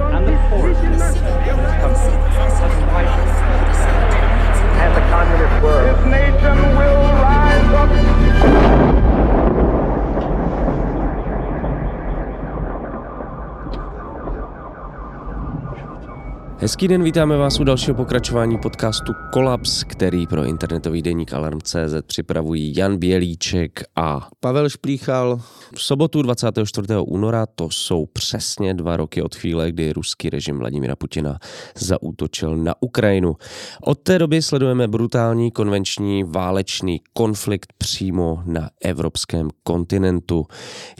and the 10% of widened. And the communist world. This nation will rise up. Hezký den, vítáme vás u dalšího pokračování podcastu Kolaps, který pro internetový deník Alarm.cz připravují Jan Bělíček a Pavel Šplíchal. v sobotu 24. února to jsou přesně dva roky od chvíle, kdy ruský režim Vladimira Putina zaútočil na Ukrajinu. Od té doby sledujeme brutální konvenční válečný konflikt přímo na evropském kontinentu.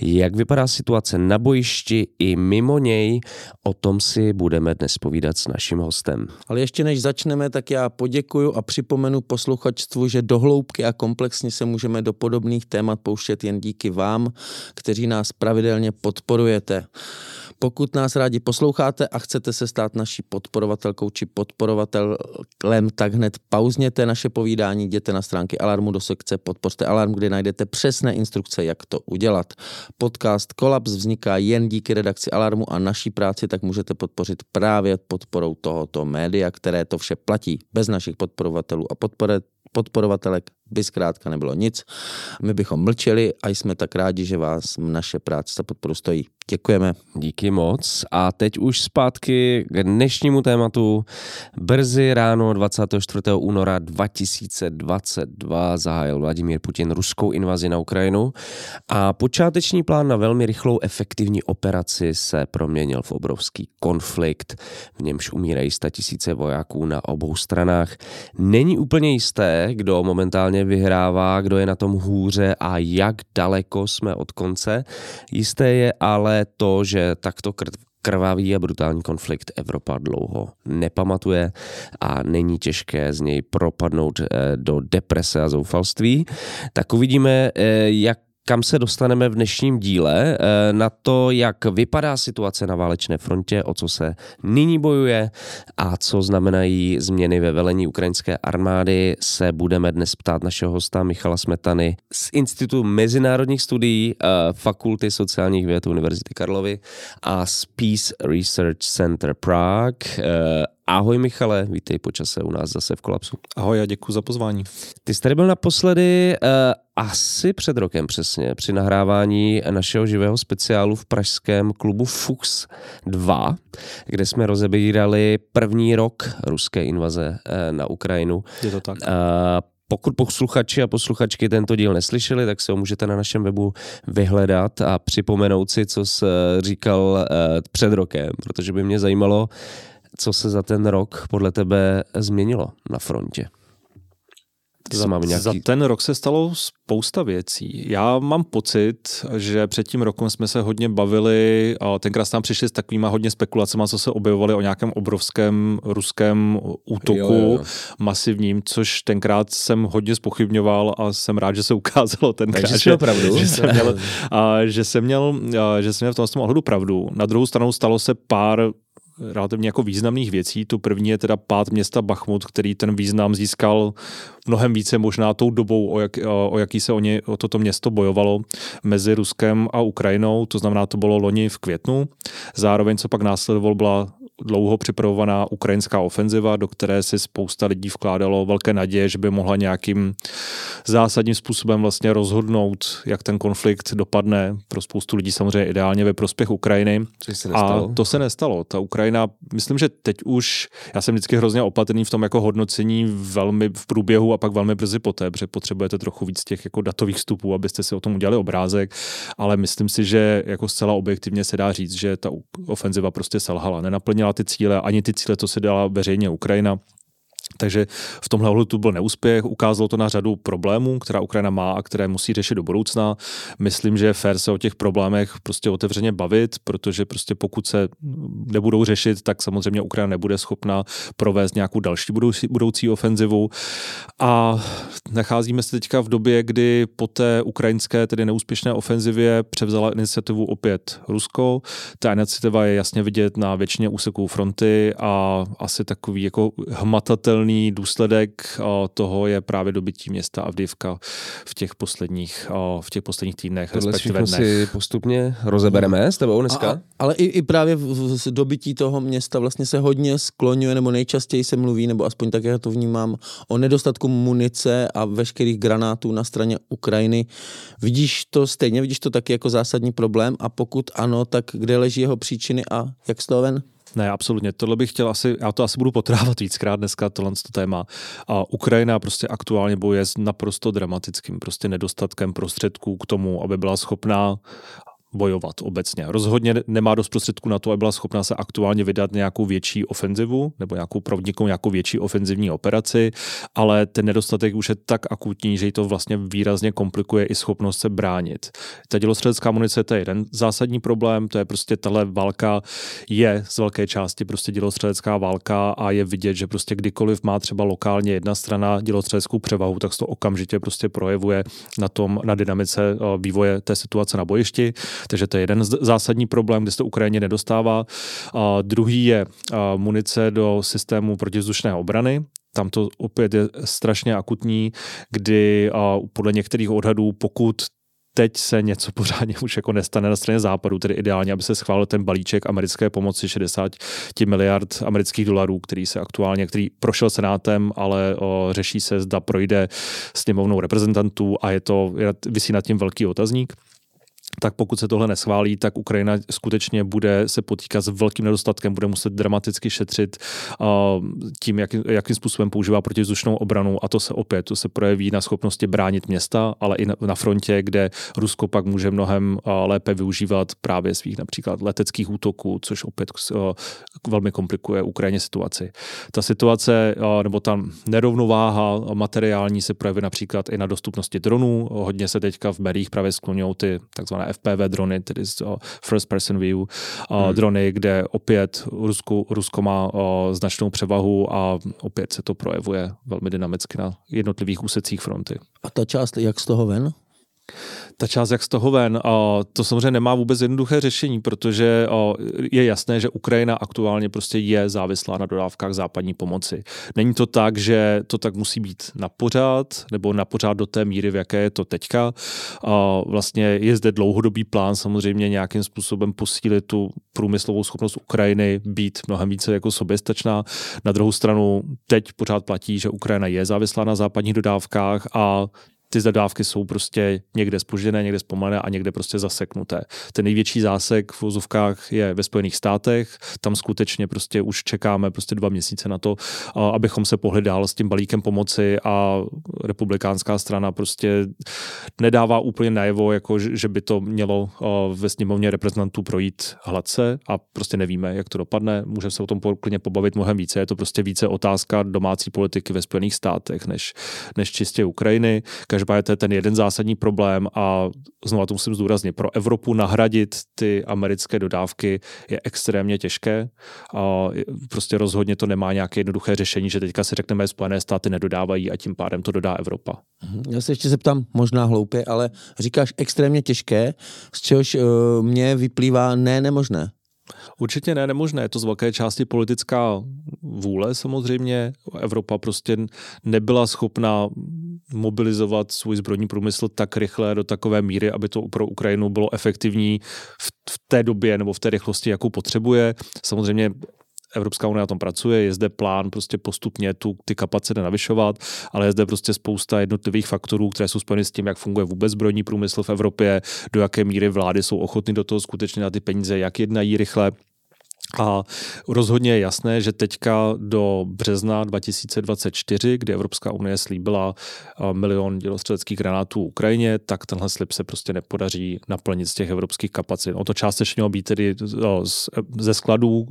Jak vypadá situace na bojišti i mimo něj, o tom si budeme dnes povídat s naším hostem. Ale ještě než začneme, tak já poděkuju a připomenu posluchačstvu, že dohloubky a komplexně se můžeme do podobných témat pouštět jen díky vám, kteří nás pravidelně podporujete. Pokud nás rádi posloucháte a chcete se stát naší podporovatelkou či podporovatelem, tak hned pauzněte naše povídání, jděte na stránky Alarmu do sekce Podpořte Alarm, kde najdete přesné instrukce, jak to udělat. Podcast Kolaps vzniká jen díky redakci Alarmu a naší práci tak můžete podpořit právě podporou tohoto média, které to vše platí. Bez našich podporovatelů a podpore, podporovatelek by zkrátka nebylo nic. My bychom mlčeli a jsme tak rádi, že vás naše práce za podporu stojí. Děkujeme. Díky moc. A teď už zpátky k dnešnímu tématu. Brzy ráno 24. února 2022 zahájil Vladimír Putin ruskou invazi na Ukrajinu a počáteční plán na velmi rychlou efektivní operaci se proměnil v obrovský konflikt, v němž umírají tisíce vojáků na obou stranách. Není úplně jisté, kdo momentálně vyhrává, kdo je na tom hůře a jak daleko jsme od konce. Jisté je ale to, že takto kr- krvavý a brutální konflikt Evropa dlouho nepamatuje a není těžké z něj propadnout eh, do deprese a zoufalství. Tak uvidíme, eh, jak kam se dostaneme v dnešním díle, eh, na to, jak vypadá situace na válečné frontě, o co se nyní bojuje a co znamenají změny ve velení ukrajinské armády, se budeme dnes ptát našeho hosta Michala Smetany z Institutu mezinárodních studií eh, Fakulty sociálních věd Univerzity Karlovy a z Peace Research Center Prague. Ahoj Michale, vítej po čase u nás zase v Kolapsu. Ahoj a děkuji za pozvání. Ty jsi tady byl naposledy uh, asi před rokem přesně, při nahrávání našeho živého speciálu v pražském klubu Fux 2, kde jsme rozebírali první rok ruské invaze uh, na Ukrajinu. Je to tak. Uh, pokud posluchači a posluchačky tento díl neslyšeli, tak se ho můžete na našem webu vyhledat a připomenout si, co jsi říkal před rokem, protože by mě zajímalo, co se za ten rok podle tebe změnilo na frontě? Za, nějaký... za ten rok se stalo spousta věcí. Já mám pocit, že před tím rokem jsme se hodně bavili, a tenkrát tam přišli s takovýma hodně spekulacemi, co se objevovaly o nějakém obrovském ruském útoku jo, jo. masivním, což tenkrát jsem hodně spochybňoval a jsem rád, že se ukázalo tenkrát, Takže že, pravdu. že, jsem měl, a, že, jsem měl, a, že jsem měl v tom, tom ohledu pravdu. Na druhou stranu stalo se pár relativně jako významných věcí. Tu první je teda pád města Bachmut, který ten význam získal mnohem více možná tou dobou, o, jak, o jaký se o, ně, o toto město bojovalo mezi Ruskem a Ukrajinou, to znamená, to bylo loni v květnu. Zároveň, co pak následovalo, byla dlouho připravovaná ukrajinská ofenziva, do které si spousta lidí vkládalo velké naděje, že by mohla nějakým zásadním způsobem vlastně rozhodnout, jak ten konflikt dopadne. Pro spoustu lidí samozřejmě ideálně ve prospěch Ukrajiny. a to se nestalo. Ta Ukrajina, myslím, že teď už, já jsem vždycky hrozně opatrný v tom jako hodnocení velmi v průběhu a pak velmi brzy poté, protože potřebujete trochu víc těch jako datových vstupů, abyste si o tom udělali obrázek, ale myslím si, že jako zcela objektivně se dá říct, že ta ofenziva prostě selhala, nenaplnila ty cíle, ani ty cíle, co se dala veřejně Ukrajina. Takže v tomhle ohledu to byl neúspěch, ukázalo to na řadu problémů, která Ukrajina má a které musí řešit do budoucna. Myslím, že je fér se o těch problémech prostě otevřeně bavit, protože prostě pokud se nebudou řešit, tak samozřejmě Ukrajina nebude schopna provést nějakou další budoucí, budoucí ofenzivu. A nacházíme se teďka v době, kdy po té ukrajinské, tedy neúspěšné ofenzivě převzala iniciativu opět Rusko. Ta iniciativa je jasně vidět na většině úseků fronty a asi takový jako hmatatelný důsledek toho je právě dobytí města Avdivka v těch posledních, v těch posledních týdnech, Tohle respektive dnech. si postupně rozebereme s tebou dneska. A, ale i, i právě v, v dobytí toho města vlastně se hodně skloňuje, nebo nejčastěji se mluví, nebo aspoň tak já to vnímám, o nedostatku munice a veškerých granátů na straně Ukrajiny. Vidíš to stejně, vidíš to taky jako zásadní problém a pokud ano, tak kde leží jeho příčiny a jak z toho ven? Ne, absolutně. Tohle bych chtěl asi, já to asi budu potrávat víckrát dneska, tohle to téma. A Ukrajina prostě aktuálně bojuje s naprosto dramatickým prostě nedostatkem prostředků k tomu, aby byla schopná bojovat obecně. Rozhodně nemá dost prostředků na to, aby byla schopná se aktuálně vydat nějakou větší ofenzivu nebo nějakou provodníkou nějakou větší ofenzivní operaci, ale ten nedostatek už je tak akutní, že jí to vlastně výrazně komplikuje i schopnost se bránit. Ta dělostřelecká munice to je jeden zásadní problém, to je prostě tahle válka je z velké části prostě dělostřelecká válka a je vidět, že prostě kdykoliv má třeba lokálně jedna strana dělostřeleckou převahu, tak se to okamžitě prostě projevuje na tom, na dynamice vývoje té situace na bojišti. Takže to je jeden zásadní problém, kde se to Ukrajině nedostává. A druhý je munice do systému protivzdušné obrany, tam to opět je strašně akutní, kdy podle některých odhadů, pokud teď se něco pořádně už jako nestane na straně západu, tedy ideálně, aby se schválil ten balíček americké pomoci 60 miliard amerických dolarů, který se aktuálně, který prošel senátem, ale o, řeší se, zda projde sněmovnou reprezentantů a je to, vysí nad tím velký otazník tak pokud se tohle neschválí, tak Ukrajina skutečně bude se potýkat s velkým nedostatkem, bude muset dramaticky šetřit tím, jak, jakým způsobem používá protivzdušnou obranu a to se opět, to se projeví na schopnosti bránit města, ale i na, frontě, kde Rusko pak může mnohem lépe využívat právě svých například leteckých útoků, což opět velmi komplikuje Ukrajině situaci. Ta situace nebo ta nerovnováha materiální se projevuje například i na dostupnosti dronů. Hodně se teďka v médiích právě skloňují ty takzvané FPV drony, tedy z first person view hmm. drony, kde opět Rusko, Rusko má značnou převahu a opět se to projevuje velmi dynamicky na jednotlivých úsecích fronty. A ta část, jak z toho ven? Ta část, jak z toho ven, to samozřejmě nemá vůbec jednoduché řešení, protože je jasné, že Ukrajina aktuálně prostě je závislá na dodávkách západní pomoci. Není to tak, že to tak musí být na pořád, nebo na pořád do té míry, v jaké je to teďka. Vlastně je zde dlouhodobý plán samozřejmě nějakým způsobem posílit tu průmyslovou schopnost Ukrajiny být mnohem více jako soběstačná. Na druhou stranu teď pořád platí, že Ukrajina je závislá na západních dodávkách a ty zadávky jsou prostě někde spožděné, někde zpomalené a někde prostě zaseknuté. Ten největší zásek v vozovkách je ve Spojených státech, tam skutečně prostě už čekáme prostě dva měsíce na to, abychom se pohli dál s tím balíkem pomoci a republikánská strana prostě nedává úplně najevo, jako že by to mělo ve sněmovně reprezentantů projít hladce a prostě nevíme, jak to dopadne. Můžeme se o tom klidně pobavit mnohem více. Je to prostě více otázka domácí politiky ve Spojených státech, než, než čistě Ukrajiny. Každopádně to je ten jeden zásadní problém a znovu to musím zdůraznit, pro Evropu nahradit ty americké dodávky je extrémně těžké a prostě rozhodně to nemá nějaké jednoduché řešení, že teďka si řekneme, že Spojené státy nedodávají a tím pádem to dodá Evropa. Mhm. Já se ještě zeptám, možná hloupě, ale říkáš extrémně těžké, z čehož uh, mě vyplývá ne nemožné. Určitě ne, nemožné. Je to z velké části politická vůle samozřejmě. Evropa prostě nebyla schopna mobilizovat svůj zbrojní průmysl tak rychle do takové míry, aby to pro Ukrajinu bylo efektivní v, v té době nebo v té rychlosti, jakou potřebuje. Samozřejmě Evropská unie na tom pracuje, je zde plán prostě postupně tu, ty kapacity navyšovat, ale je zde prostě spousta jednotlivých faktorů, které jsou spojeny s tím, jak funguje vůbec zbrojní průmysl v Evropě, do jaké míry vlády jsou ochotny do toho skutečně na ty peníze, jak jednají rychle A rozhodně je jasné, že teďka do března 2024, kdy Evropská unie slíbila milion dělostřeleckých granátů Ukrajině, tak tenhle slib se prostě nepodaří naplnit z těch evropských kapacit. O to částečně mělo být tedy ze skladů,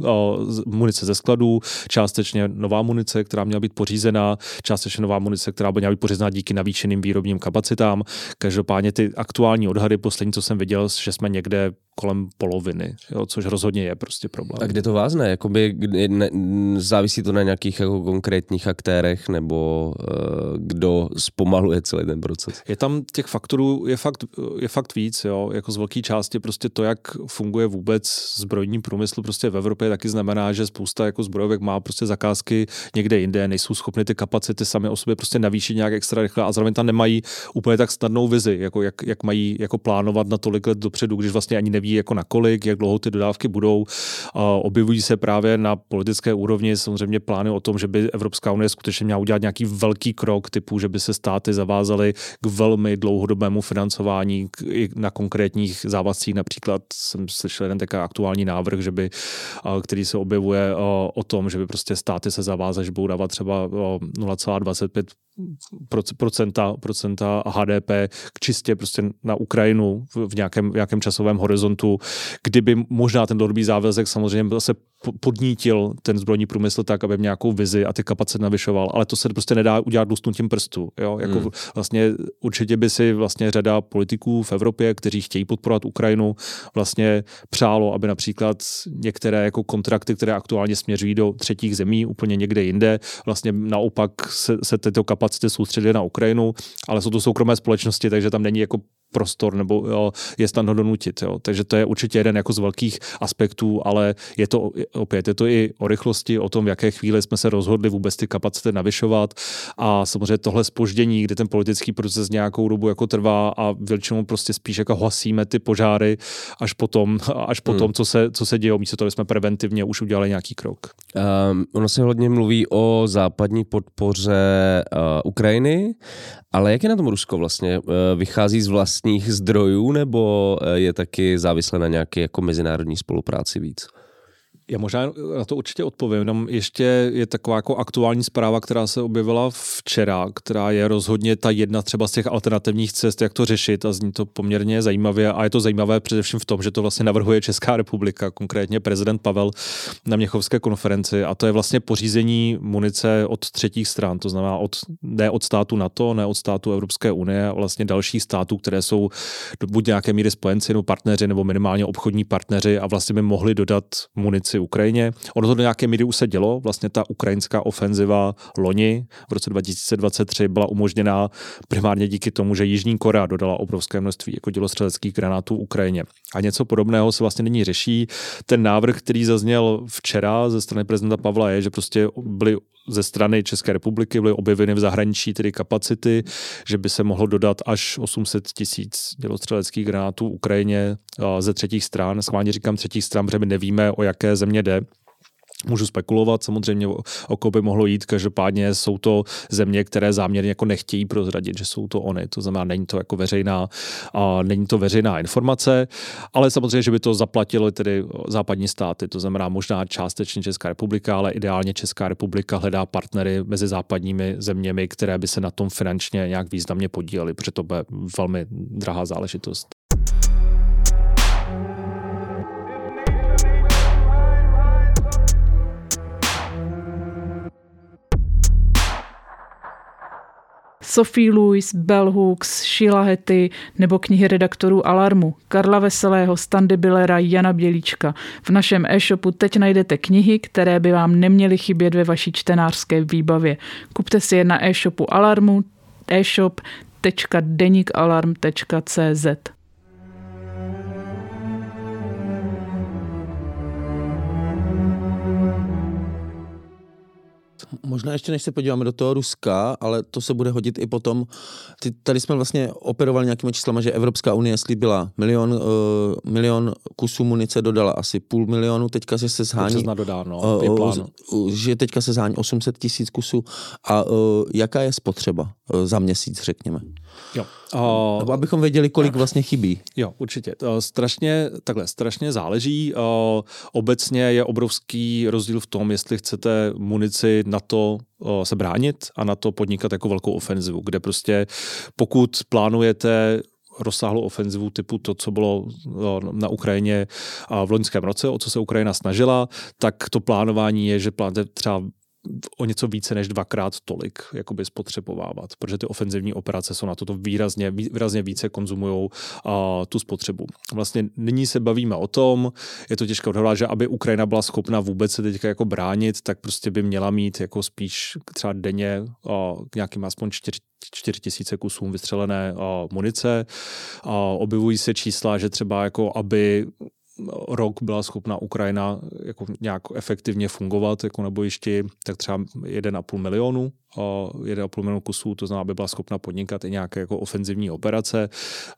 munice ze skladů, částečně nová munice, která měla být pořízená, částečně nová munice, která by měla být pořízená díky navýšeným výrobním kapacitám. Každopádně ty aktuální odhady, poslední, co jsem viděl, že jsme někde kolem poloviny, jo, což rozhodně je prostě problém. A kde to vázne? Jakoby, ne, závisí to na nějakých jako konkrétních aktérech nebo uh, kdo zpomaluje celý ten proces? Je tam těch faktorů, je fakt, je fakt víc, jo, jako z velké části prostě to, jak funguje vůbec zbrojní průmysl prostě v Evropě, taky znamená, že spousta jako zbrojovek má prostě zakázky někde jinde, nejsou schopny ty kapacity sami o sobě prostě navýšit nějak extra rychle a zároveň tam nemají úplně tak snadnou vizi, jako jak, jak mají jako plánovat na tolik let dopředu, když vlastně ani neví, neví jako nakolik, jak dlouho ty dodávky budou. Objevují se právě na politické úrovni samozřejmě plány o tom, že by Evropská unie skutečně měla udělat nějaký velký krok typu, že by se státy zavázaly k velmi dlouhodobému financování na konkrétních závazcích. Například jsem slyšel jeden takový aktuální návrh, že by, který se objevuje o tom, že by prostě státy se zavázaly, že budou dávat třeba 0,25 procenta, procenta HDP čistě prostě na Ukrajinu v nějakém, v nějakém časovém horizontu, kdyby možná ten dlouhodobý závazek samozřejmě zase podnítil ten zbrojní průmysl tak, aby nějakou vizi a ty kapacity navyšoval, ale to se prostě nedá udělat tím prstu. Jo? Jako hmm. vlastně určitě by si vlastně řada politiků v Evropě, kteří chtějí podporovat Ukrajinu, vlastně přálo, aby například některé jako kontrakty, které aktuálně směřují do třetích zemí, úplně někde jinde, vlastně naopak se, se tyto kapacity soustředily na Ukrajinu, ale jsou to soukromé společnosti, takže tam není jako prostor nebo jo, je snadno donutit. Jo. Takže to je určitě jeden jako z velkých aspektů, ale je to opět, je to i o rychlosti, o tom, v jaké chvíli jsme se rozhodli vůbec ty kapacity navyšovat a samozřejmě tohle spoždění, kdy ten politický proces nějakou dobu jako trvá a většinou prostě spíš jako hasíme ty požáry až potom, až potom hmm. co, se, co se děje, místo toho, jsme preventivně už udělali nějaký krok. Um, ono se hodně mluví o západní podpoře uh, Ukrajiny, ale jak je na tom Rusko vlastně? Uh, vychází z vlastní vlastních zdrojů nebo eh, je taky závislé na nějaké jako mezinárodní spolupráci víc? Já možná na to určitě odpovím, jenom ještě je taková jako aktuální zpráva, která se objevila včera, která je rozhodně ta jedna třeba z těch alternativních cest, jak to řešit a zní to poměrně zajímavě a je to zajímavé především v tom, že to vlastně navrhuje Česká republika, konkrétně prezident Pavel na Měchovské konferenci a to je vlastně pořízení munice od třetích stran, to znamená od, ne od státu NATO, ne od státu Evropské unie vlastně dalších států, které jsou buď nějaké míry spojenci nebo partneři nebo minimálně obchodní partneři a vlastně by mohli dodat munici agresi Ukrajině. Ono to do nějaké míry už se dělo, vlastně ta ukrajinská ofenziva loni v roce 2023 byla umožněná primárně díky tomu, že Jižní Korea dodala obrovské množství jako dělostřeleckých granátů Ukrajině. A něco podobného se vlastně nyní řeší. Ten návrh, který zazněl včera ze strany prezidenta Pavla, je, že prostě byly ze strany České republiky byly objeveny v zahraničí tedy kapacity, že by se mohlo dodat až 800 tisíc dělostřeleckých granátů Ukrajině ze třetích stran. Schválně říkám třetích stran, protože my nevíme, o jaké země jde. Můžu spekulovat samozřejmě, o koho by mohlo jít, každopádně jsou to země, které záměrně jako nechtějí prozradit, že jsou to oni, to znamená, není to jako veřejná, a není to veřejná informace, ale samozřejmě, že by to zaplatilo tedy západní státy, to znamená možná částečně Česká republika, ale ideálně Česká republika hledá partnery mezi západními zeměmi, které by se na tom finančně nějak významně podílely, protože to bude velmi drahá záležitost. Sophie Lewis, Bell Hooks, Sheila Hetty nebo knihy redaktorů Alarmu, Karla Veselého, Standy Billera, Jana Bělíčka. V našem e-shopu teď najdete knihy, které by vám neměly chybět ve vaší čtenářské výbavě. Kupte si je na e-shopu Alarmu e-shop.denikalarm.cz Možná ještě než se podíváme do toho Ruska, ale to se bude hodit i potom. Ty, tady jsme vlastně operovali nějakými číslama, že Evropská unie slíbila milion, uh, milion kusů munice, dodala asi půl milionu, teďka se, se zhání. Dodá, no, uh, uh, že teďka se zhání 800 tisíc kusů. A uh, jaká je spotřeba uh, za měsíc, řekněme? Jo. Uh, Nebo abychom věděli, kolik vlastně chybí. Jo, určitě. Uh, strašně, takhle, strašně záleží. Uh, obecně je obrovský rozdíl v tom, jestli chcete munici na to se bránit a na to podnikat jako velkou ofenzivu, kde prostě pokud plánujete rozsáhlou ofenzivu typu to, co bylo na Ukrajině v loňském roce, o co se Ukrajina snažila, tak to plánování je, že plánujete třeba o něco více než dvakrát tolik jakoby spotřebovávat, protože ty ofenzivní operace jsou na toto výrazně, výrazně více konzumují tu spotřebu. Vlastně nyní se bavíme o tom, je to těžké odhadovat, že aby Ukrajina byla schopna vůbec se teďka jako bránit, tak prostě by měla mít jako spíš třeba denně k nějakým aspoň 4 4 tisíce kusů vystřelené a, munice. A objevují se čísla, že třeba jako aby rok byla schopna Ukrajina jako nějak efektivně fungovat jako na bojišti, tak třeba 1,5 milionu 1,5 milionu kusů, to znamená, aby byla schopna podnikat i nějaké jako ofenzivní operace.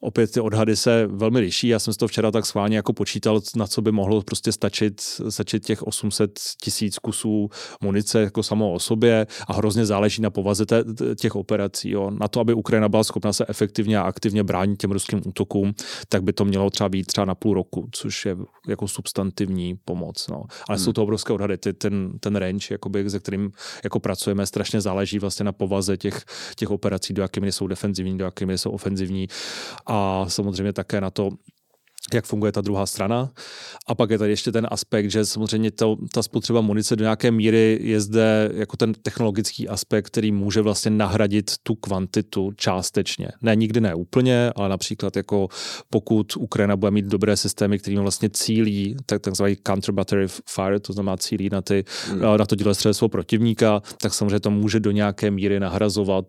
Opět ty odhady se velmi liší. Já jsem si to včera tak schválně jako počítal, na co by mohlo prostě stačit, stačit těch 800 tisíc kusů munice jako samo o sobě a hrozně záleží na povaze těch operací. Jo. Na to, aby Ukrajina byla schopna se efektivně a aktivně bránit těm ruským útokům, tak by to mělo třeba být třeba na půl roku, což je jako substantivní pomoc. No. Ale hmm. jsou to obrovské odhady. Ty, ten, ten range, jakoby, se kterým jako pracujeme, strašně záleží záleží vlastně na povaze těch, těch operací, do jaké jsou defenzivní, do jaké jsou ofenzivní. A samozřejmě také na to, jak funguje ta druhá strana. A pak je tady ještě ten aspekt, že samozřejmě to, ta spotřeba munice do nějaké míry je zde jako ten technologický aspekt, který může vlastně nahradit tu kvantitu částečně. Ne nikdy ne úplně, ale například jako pokud Ukrajina bude mít dobré systémy, kterými vlastně cílí, tak takzvaný counter battery fire, to znamená cílí na, ty, hmm. na to díle svého protivníka, tak samozřejmě to může do nějaké míry nahrazovat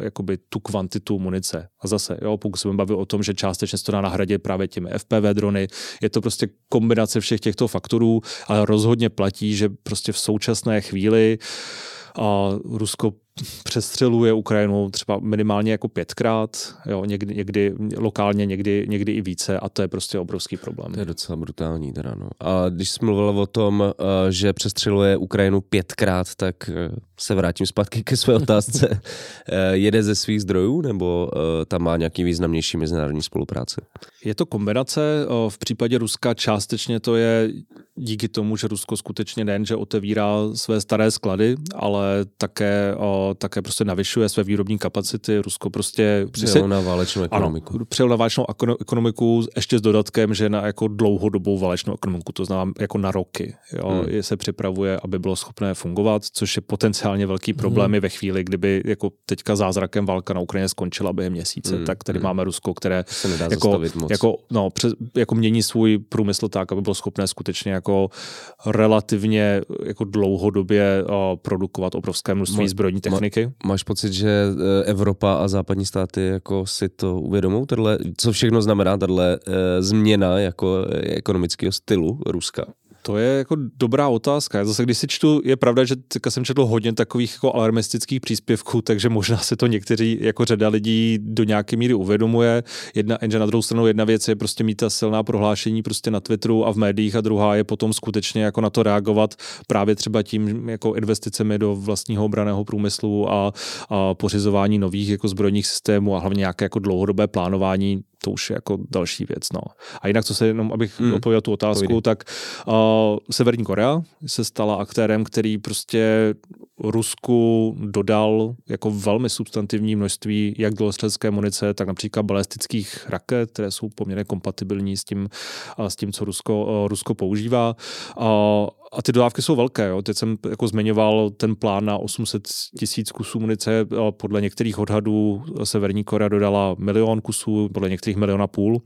jakoby tu kvantitu munice. A zase, jo, pokud se bavit o tom, že částečně se to dá nahradit právě těmi FPV drony, je to prostě kombinace všech těchto faktorů, ale rozhodně platí, že prostě v současné chvíli a Rusko přestřeluje Ukrajinu třeba minimálně jako pětkrát, jo, někdy, někdy lokálně, někdy, někdy i více a to je prostě obrovský problém. To je docela brutální teda, no. A když jsi mluvil o tom, eh, že přestřeluje Ukrajinu pětkrát, tak eh, se vrátím zpátky ke své otázce. Eh, jede ze svých zdrojů nebo tam má nějaký významnější mezinárodní spolupráce? Je to kombinace. V případě Ruska částečně to je díky tomu, že Rusko skutečně nejen, že otevírá své staré sklady, ale také také prostě navyšuje své výrobní kapacity. Rusko prostě... Přijelo na válečnou ekonomiku. Ano, přijelo na válečnou ekonomiku ještě s dodatkem, že na jako dlouhodobou válečnou ekonomiku, to znamená jako na roky. Jo, hmm. se připravuje, aby bylo schopné fungovat, což je potenciálně velký hmm. problém hmm. ve chvíli, kdyby jako teďka zázrakem válka na Ukrajině skončila během měsíce, hmm. tak tady hmm. máme Rusko, které se nedá jako, moc. jako, no, přes, jako mění svůj průmysl tak, aby bylo schopné skutečně jako relativně jako dlouhodobě uh, produkovat obrovské množství zbrojní techniky techniky. Máš pocit, že eh, Evropa a západní státy jako si to uvědomou, tohle, co všechno znamená tato eh, změna jako eh, ekonomického stylu Ruska? To je jako dobrá otázka. Zase, když si čtu, je pravda, že jsem četl hodně takových jako alarmistických příspěvků, takže možná se to někteří jako řada lidí do nějaké míry uvědomuje. Jedna, jenže na druhou stranu jedna věc je prostě mít ta silná prohlášení prostě na Twitteru a v médiích a druhá je potom skutečně jako na to reagovat právě třeba tím jako investicemi do vlastního obraného průmyslu a, a pořizování nových jako zbrojních systémů a hlavně nějaké jako dlouhodobé plánování to už je jako další věc. No. A jinak, co se jenom, abych hmm. odpověděl tu otázku, Pojde. tak uh, Severní Korea se stala aktérem, který prostě Rusku dodal jako velmi substantivní množství jak dělostřelecké munice, tak například balistických raket, které jsou poměrně kompatibilní s tím, s tím co Rusko, Rusko používá. A ty dodávky jsou velké. Jo. Teď jsem jako zmiňoval ten plán na 800 tisíc kusů munice. Podle některých odhadů Severní Korea dodala milion kusů, podle některých milion a půl.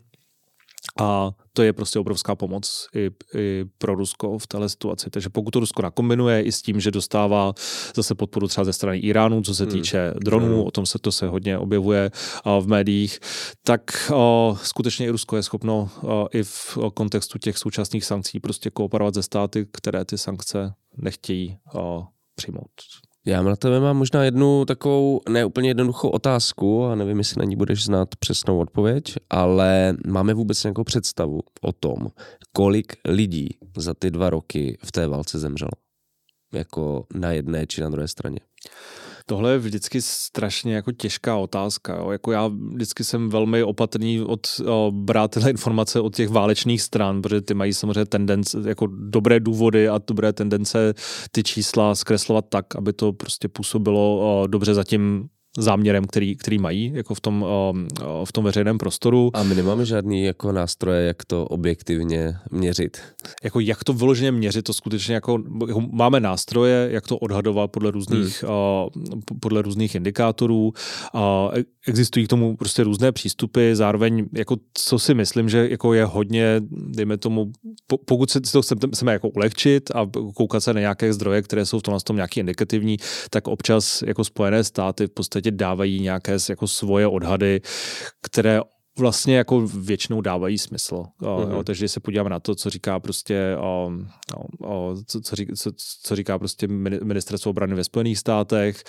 A to je prostě obrovská pomoc i, i pro Rusko v této situaci. Takže pokud to Rusko nakombinuje i s tím, že dostává zase podporu třeba ze strany Iránu, co se hmm. týče dronů, hmm. o tom se to se hodně objevuje v médiích, tak o, skutečně i Rusko je schopno o, i v kontextu těch současných sankcí prostě kooperovat ze státy, které ty sankce nechtějí o, přijmout. Já na tebe mám možná jednu takovou neúplně jednoduchou otázku a nevím, jestli na ní budeš znát přesnou odpověď, ale máme vůbec nějakou představu o tom, kolik lidí za ty dva roky v té válce zemřelo? Jako na jedné či na druhé straně? Tohle je vždycky strašně jako těžká otázka. Jo. Jako já vždycky jsem velmi opatrný od o, brát tyhle informace od těch válečných stran, protože ty mají samozřejmě tendence, jako dobré důvody a dobré tendence ty čísla zkreslovat tak, aby to prostě působilo o, dobře zatím záměrem, který, který mají jako v tom, v tom veřejném prostoru. A my nemáme žádný jako nástroje, jak to objektivně měřit. Jako jak to vyloženě měřit, to skutečně jako, jako máme nástroje, jak to odhadovat podle různých, hmm. podle různých indikátorů. E, existují k tomu prostě různé přístupy, zároveň jako co si myslím, že jako je hodně, dejme tomu, pokud se to chceme, chceme jako ulehčit a koukat se na nějaké zdroje, které jsou v tom, tom nějaký indikativní, tak občas jako Spojené státy v podstatě dávají nějaké jako svoje odhady, které vlastně jako většinou dávají smysl. Mm-hmm. Jo, takže se podíváme na to, co říká prostě o, o, co, co, říká, co, co říká prostě ministerstvo obrany ve Spojených státech,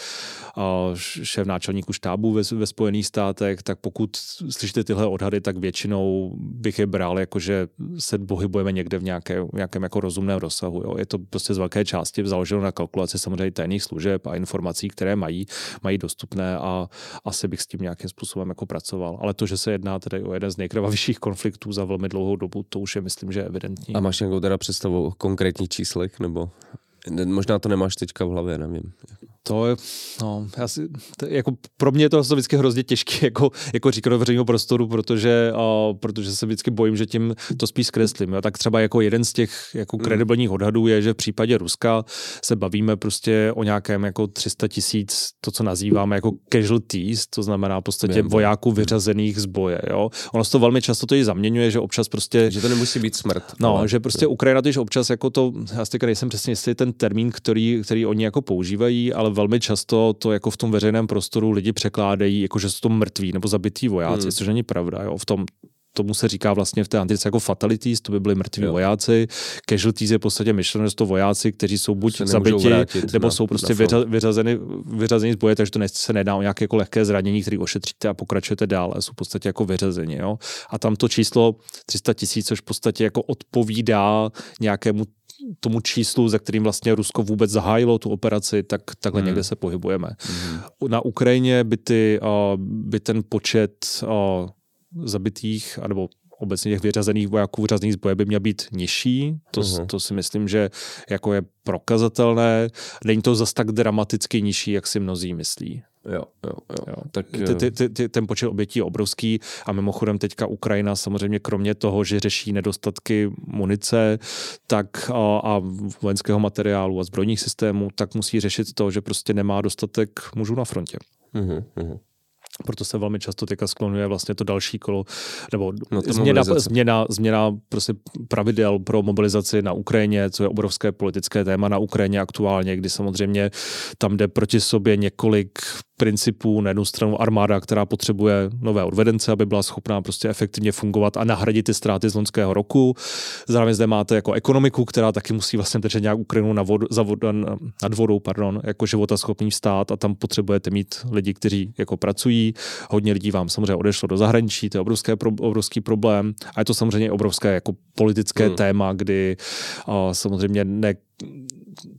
o, šéf náčelníku štábu ve, ve Spojených státech, tak pokud slyšíte tyhle odhady, tak většinou bych je bral jako, že se pohybujeme někde v nějaké, nějakém jako rozumném rozsahu. Jo. Je to prostě z velké části založeno na kalkulaci samozřejmě tajných služeb a informací, které mají, mají dostupné a asi bych s tím nějakým způsobem jako pracoval. Ale to, že se jedná tedy o jeden z nejkrvavějších konfliktů za velmi dlouhou dobu, to už je, myslím, že evidentní. A máš nějakou teda představu o konkrétních číslech, nebo možná to nemáš teďka v hlavě, nevím. To je, no, já si, to, jako pro mě je to vždycky hrozně těžké jako, jako říkat do veřejného prostoru, protože, uh, protože se vždycky bojím, že tím to spíš zkreslím. Jo. Tak třeba jako jeden z těch jako hmm. kredibilních odhadů je, že v případě Ruska se bavíme prostě o nějakém jako 300 tisíc, to, co nazýváme jako casualties, to znamená v podstatě vojáků vyřazených z boje. Jo. Ono se to velmi často to i zaměňuje, že občas prostě... Že to nemusí být smrt. No, ale... že prostě Ukrajina tyž občas jako to, já si nejsem přesně jestli ten termín, který, který oni jako používají, ale velmi často to jako v tom veřejném prostoru lidi překládají, jako že jsou to mrtví nebo zabití vojáci, hmm. což není pravda. Jo. V tom tomu se říká vlastně v té antice jako fatalities, to by byli mrtví jo. vojáci. Casualties je v podstatě myšleno, že to vojáci, kteří jsou buď zabiti, nebo na, jsou prostě vyřa, vyřazeni, vyřazeni z boje, takže to se nedá o nějaké jako lehké zranění, které ošetříte a pokračujete dál, jsou v podstatě jako vyřazeni. Jo? A tam to číslo 300 tisíc, což v podstatě jako odpovídá nějakému tomu číslu, za kterým vlastně Rusko vůbec zahájilo tu operaci, tak takhle hmm. někde se pohybujeme. Hmm. Na Ukrajině by, ty, by ten počet zabitých, anebo obecně těch vyřazených vojáků vyřazených z boje by měl být nižší. To, uh-huh. to si myslím, že jako je prokazatelné. Není to zas tak dramaticky nižší, jak si mnozí myslí. Jo, jo, jo. jo. Tak, ty, ty, ty, ty, ten počet obětí je obrovský a mimochodem teďka Ukrajina samozřejmě kromě toho, že řeší nedostatky munice tak a, a vojenského materiálu a zbrojních systémů, tak musí řešit to, že prostě nemá dostatek mužů na frontě. Uh-huh, uh-huh. Proto se velmi často teďka sklonuje vlastně to další kolo, nebo no změna, změna, změna prostě pravidel pro mobilizaci na Ukrajině, co je obrovské politické téma na Ukrajině aktuálně, kdy samozřejmě tam jde proti sobě několik principů. Na jednu stranu armáda, která potřebuje nové odvedence, aby byla schopná prostě efektivně fungovat a nahradit ty ztráty z loňského roku. Zároveň zde máte jako ekonomiku, která taky musí vlastně držet nějak Ukrajinu na vod, za vod, nad vodou, pardon, jako života schopný stát a tam potřebujete mít lidi, kteří jako pracují. Hodně lidí vám samozřejmě odešlo do zahraničí, to je obrovské, obrovský problém a je to samozřejmě obrovské jako politické hmm. téma, kdy uh, samozřejmě ne,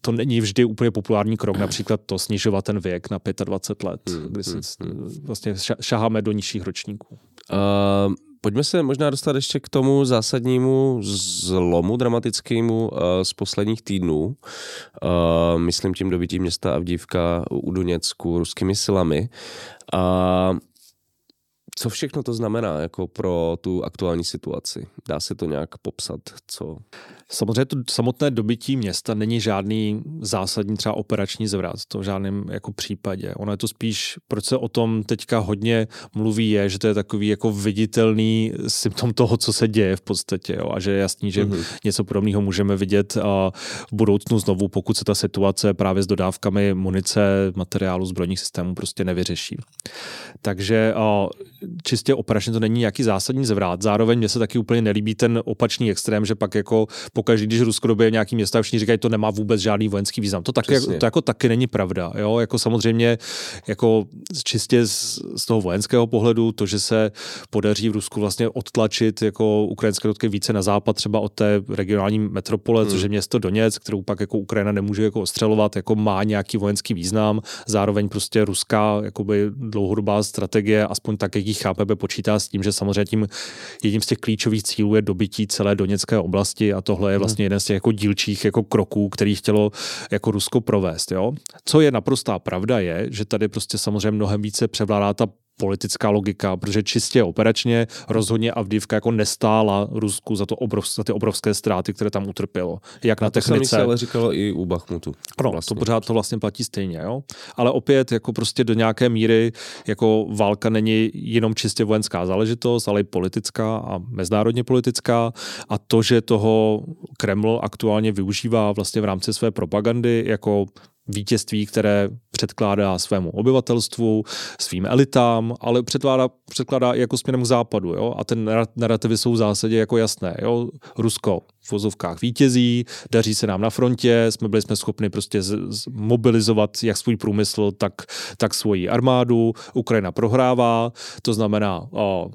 to není vždy úplně populární krok, například to snižovat ten věk na 25 let, hmm, kdy se hmm, hmm. vlastně šaháme do nižších ročníků. Uh, pojďme se možná dostat ještě k tomu zásadnímu zlomu dramatickému uh, z posledních týdnů. Uh, myslím tím dobytí města Avdívka u Doněcku ruskými silami. Uh, co všechno to znamená jako pro tu aktuální situaci? Dá se to nějak popsat? Co? Samozřejmě to samotné dobytí města není žádný zásadní třeba operační zvrat, to v žádném jako případě. Ono je to spíš, proč se o tom teďka hodně mluví, je, že to je takový jako viditelný symptom toho, co se děje v podstatě jo? a že je jasný, že mm-hmm. něco podobného můžeme vidět a v budoucnu znovu, pokud se ta situace právě s dodávkami munice, materiálu, zbrojních systémů prostě nevyřeší. Takže a, čistě operačně to není nějaký zásadní zvrat. Zároveň mně se taky úplně nelíbí ten opačný extrém, že pak jako pokaždé, když Rusko dobije nějaký města, všichni říkají, to nemá vůbec žádný vojenský význam. To, taky, to jako taky není pravda. Jo? Jako samozřejmě jako čistě z, z toho vojenského pohledu, to, že se podaří v Rusku vlastně odtlačit jako ukrajinské jednotky více na západ, třeba od té regionální metropole, hmm. což je město Doněc, kterou pak jako Ukrajina nemůže jako ostřelovat, jako má nějaký vojenský význam, zároveň prostě ruská jakoby dlouhodobá strategie, aspoň tak, jak ji chápeme, počítá s tím, že samozřejmě tím jedním z těch klíčových cílů je dobytí celé Doněcké oblasti a tohle je hmm. vlastně jeden z těch jako dílčích jako kroků, který chtělo jako Rusko provést. Jo? Co je naprostá pravda je, že tady prostě samozřejmě mnohem více převládá ta politická logika, protože čistě operačně rozhodně Avdivka jako nestála Rusku za, to obrov, za ty obrovské ztráty, které tam utrpělo. Jak a na technice. To se ale říkalo i u Bachmutu. Ano, vlastně. to pořád to vlastně platí stejně. Jo? Ale opět jako prostě do nějaké míry jako válka není jenom čistě vojenská záležitost, ale i politická a mezinárodně politická a to, že toho Kreml aktuálně využívá vlastně v rámci své propagandy jako vítězství, které předkládá svému obyvatelstvu, svým elitám, ale předkládá, předkládá i jako směrem k západu. Jo? A ten narrativy jsou v zásadě jako jasné. Jo? Rusko v vozovkách vítězí, daří se nám na frontě, jsme byli jsme schopni prostě z, z, mobilizovat jak svůj průmysl, tak, tak svoji armádu. Ukrajina prohrává, to znamená, o,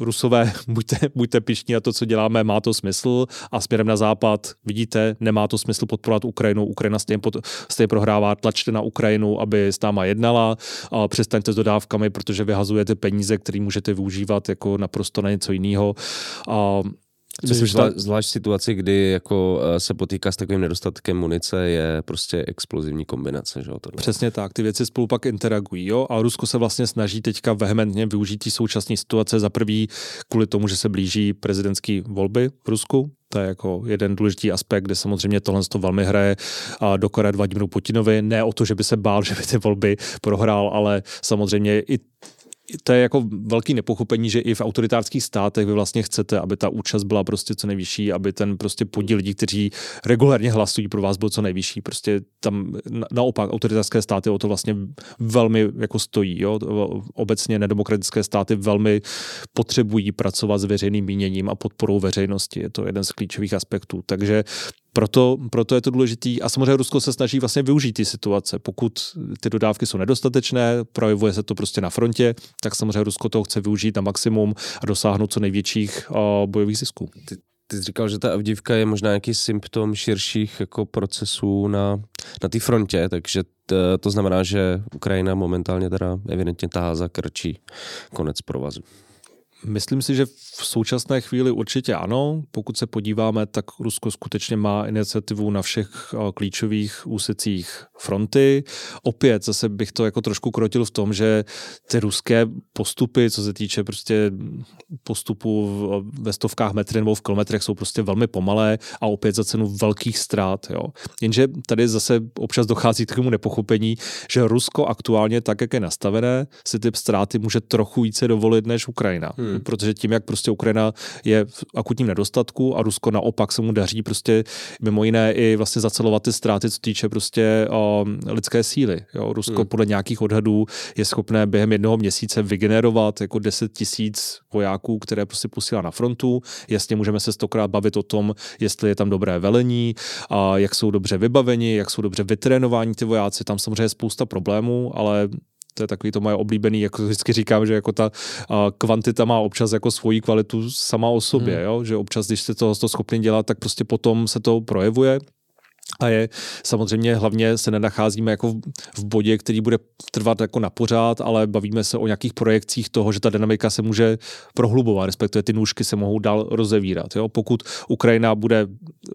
Rusové, buďte, buďte pišní a to, co děláme, má to smysl a směrem na západ, vidíte, nemá to smysl podporovat Ukrajinu, Ukrajina stejně, pod, stejně prohrává, tlačte na Ukrajinu, aby s náma jednala, a přestaňte s dodávkami, protože vyhazujete peníze, které můžete využívat jako naprosto na něco jiného. A Myslím, že ta zvlášť situaci, kdy jako eh, se potýká s takovým nedostatkem munice, je prostě explozivní kombinace. Že, tohle. Přesně tak, ty věci spolu pak interagují. Jo? A Rusko se vlastně snaží teďka vehementně využít současné situace za prvý kvůli tomu, že se blíží prezidentské volby v Rusku, to je jako jeden důležitý aspekt, kde samozřejmě tohle to velmi hraje do koret Vladimíru Putinovi. Ne o to, že by se bál, že by ty volby prohrál, ale samozřejmě i to je jako velký nepochopení, že i v autoritářských státech vy vlastně chcete, aby ta účast byla prostě co nejvyšší, aby ten prostě podíl lidí, kteří regulárně hlasují pro vás, byl co nejvyšší. Prostě tam naopak autoritářské státy o to vlastně velmi jako stojí. Jo? Obecně nedemokratické státy velmi potřebují pracovat s veřejným míněním a podporou veřejnosti. Je to jeden z klíčových aspektů. Takže proto, proto je to důležitý a samozřejmě Rusko se snaží vlastně využít ty situace. Pokud ty dodávky jsou nedostatečné, projevuje se to prostě na frontě, tak samozřejmě Rusko to chce využít na maximum a dosáhnout co největších uh, bojových zisků. Ty, ty jsi říkal, že ta Avdivka je možná nějaký symptom širších jako procesů na, na té frontě, takže to, to znamená, že Ukrajina momentálně teda evidentně tahá za krčí konec provazu. Myslím si, že v současné chvíli určitě ano. Pokud se podíváme, tak Rusko skutečně má iniciativu na všech eh, klíčových úsecích fronty. Opět zase bych to jako trošku krotil v tom, že ty ruské postupy, co se týče prostě postupu ve stovkách metry nebo v kilometrech, jsou prostě velmi pomalé a opět za cenu velkých ztrát. Jo. Jenže tady zase občas dochází k tomu nepochopení, že Rusko aktuálně, tak jak je nastavené, si ty ztráty může trochu více dovolit než Ukrajina. Hmm hmm. protože tím, jak prostě Ukrajina je v akutním nedostatku a Rusko naopak se mu daří prostě mimo jiné i vlastně zacelovat ty ztráty, co týče prostě o, lidské síly. Jo. Rusko hmm. podle nějakých odhadů je schopné během jednoho měsíce vygenerovat jako 10 tisíc vojáků, které prostě posílá na frontu. Jasně můžeme se stokrát bavit o tom, jestli je tam dobré velení, a jak jsou dobře vybaveni, jak jsou dobře vytrénováni ty vojáci. Tam samozřejmě je spousta problémů, ale to je takový to moje oblíbený, jako vždycky říkám, že jako ta kvantita má občas jako svoji kvalitu sama o sobě, hmm. jo? že občas, když jste to, to schopni dělat, tak prostě potom se to projevuje a je samozřejmě hlavně se nenacházíme jako v bodě, který bude trvat jako na pořád, ale bavíme se o nějakých projekcích toho, že ta dynamika se může prohlubovat, respektive ty nůžky se mohou dál rozevírat. Jo? Pokud Ukrajina bude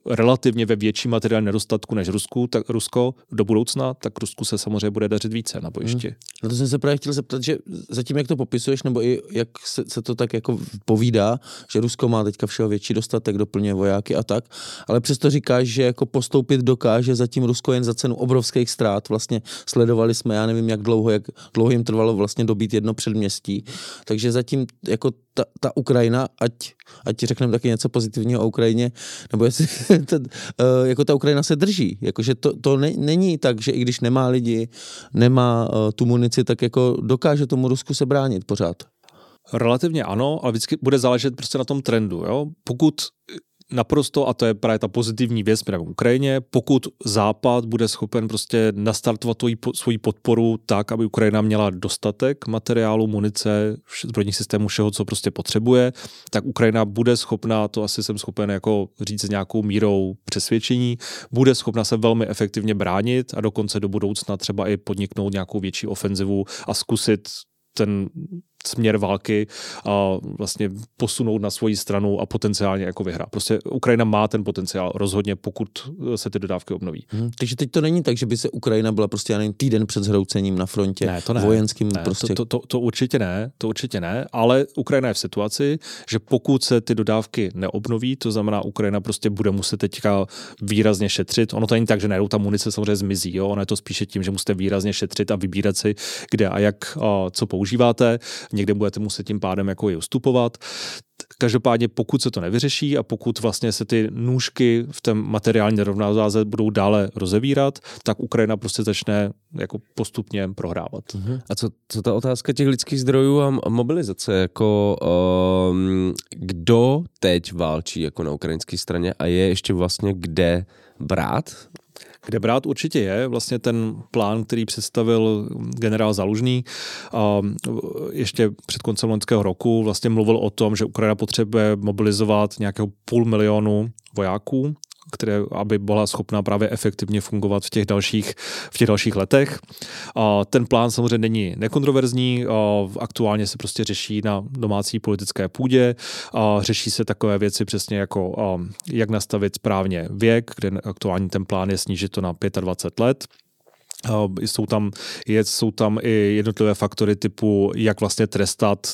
relativně ve větším materiálním nedostatku než Rusku, tak Rusko do budoucna, tak Rusku se samozřejmě bude dařit více na bojišti. Hmm. No to jsem se právě chtěl zeptat, že zatím, jak to popisuješ, nebo i jak se, se to tak jako povídá, že Rusko má teďka všeho větší dostatek, doplňuje vojáky a tak, ale přesto říkáš, že jako postoupit dokáže zatím Rusko jen za cenu obrovských ztrát. Vlastně sledovali jsme, já nevím, jak dlouho, jak dlouho jim trvalo vlastně dobít jedno předměstí. Takže zatím jako ta, ta Ukrajina, ať, ať řekneme taky něco pozitivního o Ukrajině, nebo jestli ta, uh, jako ta Ukrajina se drží. Jakože to, to ne, není tak, že i když nemá lidi, nemá uh, tu munici, tak jako dokáže tomu Rusku se bránit pořád. Relativně ano, ale vždycky bude záležet prostě na tom trendu. Jo? Pokud naprosto, a to je právě ta pozitivní věc k Ukrajině, pokud Západ bude schopen prostě nastartovat svoji podporu tak, aby Ukrajina měla dostatek materiálu, munice, zbrojních systémů, všeho, co prostě potřebuje, tak Ukrajina bude schopná, to asi jsem schopen jako říct s nějakou mírou přesvědčení, bude schopna se velmi efektivně bránit a dokonce do budoucna třeba i podniknout nějakou větší ofenzivu a zkusit ten směr války a vlastně posunout na svoji stranu a potenciálně jako vyhrát. Prostě Ukrajina má ten potenciál rozhodně, pokud se ty dodávky obnoví. Hmm, takže teď to není tak, že by se Ukrajina byla prostě jen týden před zhroucením na frontě ne, to ne. vojenským. Ne, prostě... to, to, to, to, určitě ne, to určitě ne, ale Ukrajina je v situaci, že pokud se ty dodávky neobnoví, to znamená, Ukrajina prostě bude muset teďka výrazně šetřit. Ono to není tak, že najednou ta munice samozřejmě zmizí, jo? ono je to spíše tím, že musíte výrazně šetřit a vybírat si, kde a jak a co používáte někde budete muset tím pádem jako je ustupovat. Každopádně pokud se to nevyřeší a pokud vlastně se ty nůžky v té materiální nerovnováze budou dále rozevírat, tak Ukrajina prostě začne jako postupně prohrávat. Uh-huh. A co, co ta otázka těch lidských zdrojů a mobilizace, jako um, kdo teď válčí jako na ukrajinské straně a je ještě vlastně kde brát kde brát určitě je. Vlastně ten plán, který představil generál Zalužný ještě před koncem loňského roku, vlastně mluvil o tom, že Ukrajina potřebuje mobilizovat nějakého půl milionu vojáků které, aby byla schopná právě efektivně fungovat v těch dalších, v těch dalších letech. A ten plán samozřejmě není nekontroverzní, a aktuálně se prostě řeší na domácí politické půdě, a řeší se takové věci přesně jako a, jak nastavit správně věk, kde aktuální ten plán je snížit to na 25 let. Jsou tam, jsou tam i jednotlivé faktory typu, jak vlastně trestat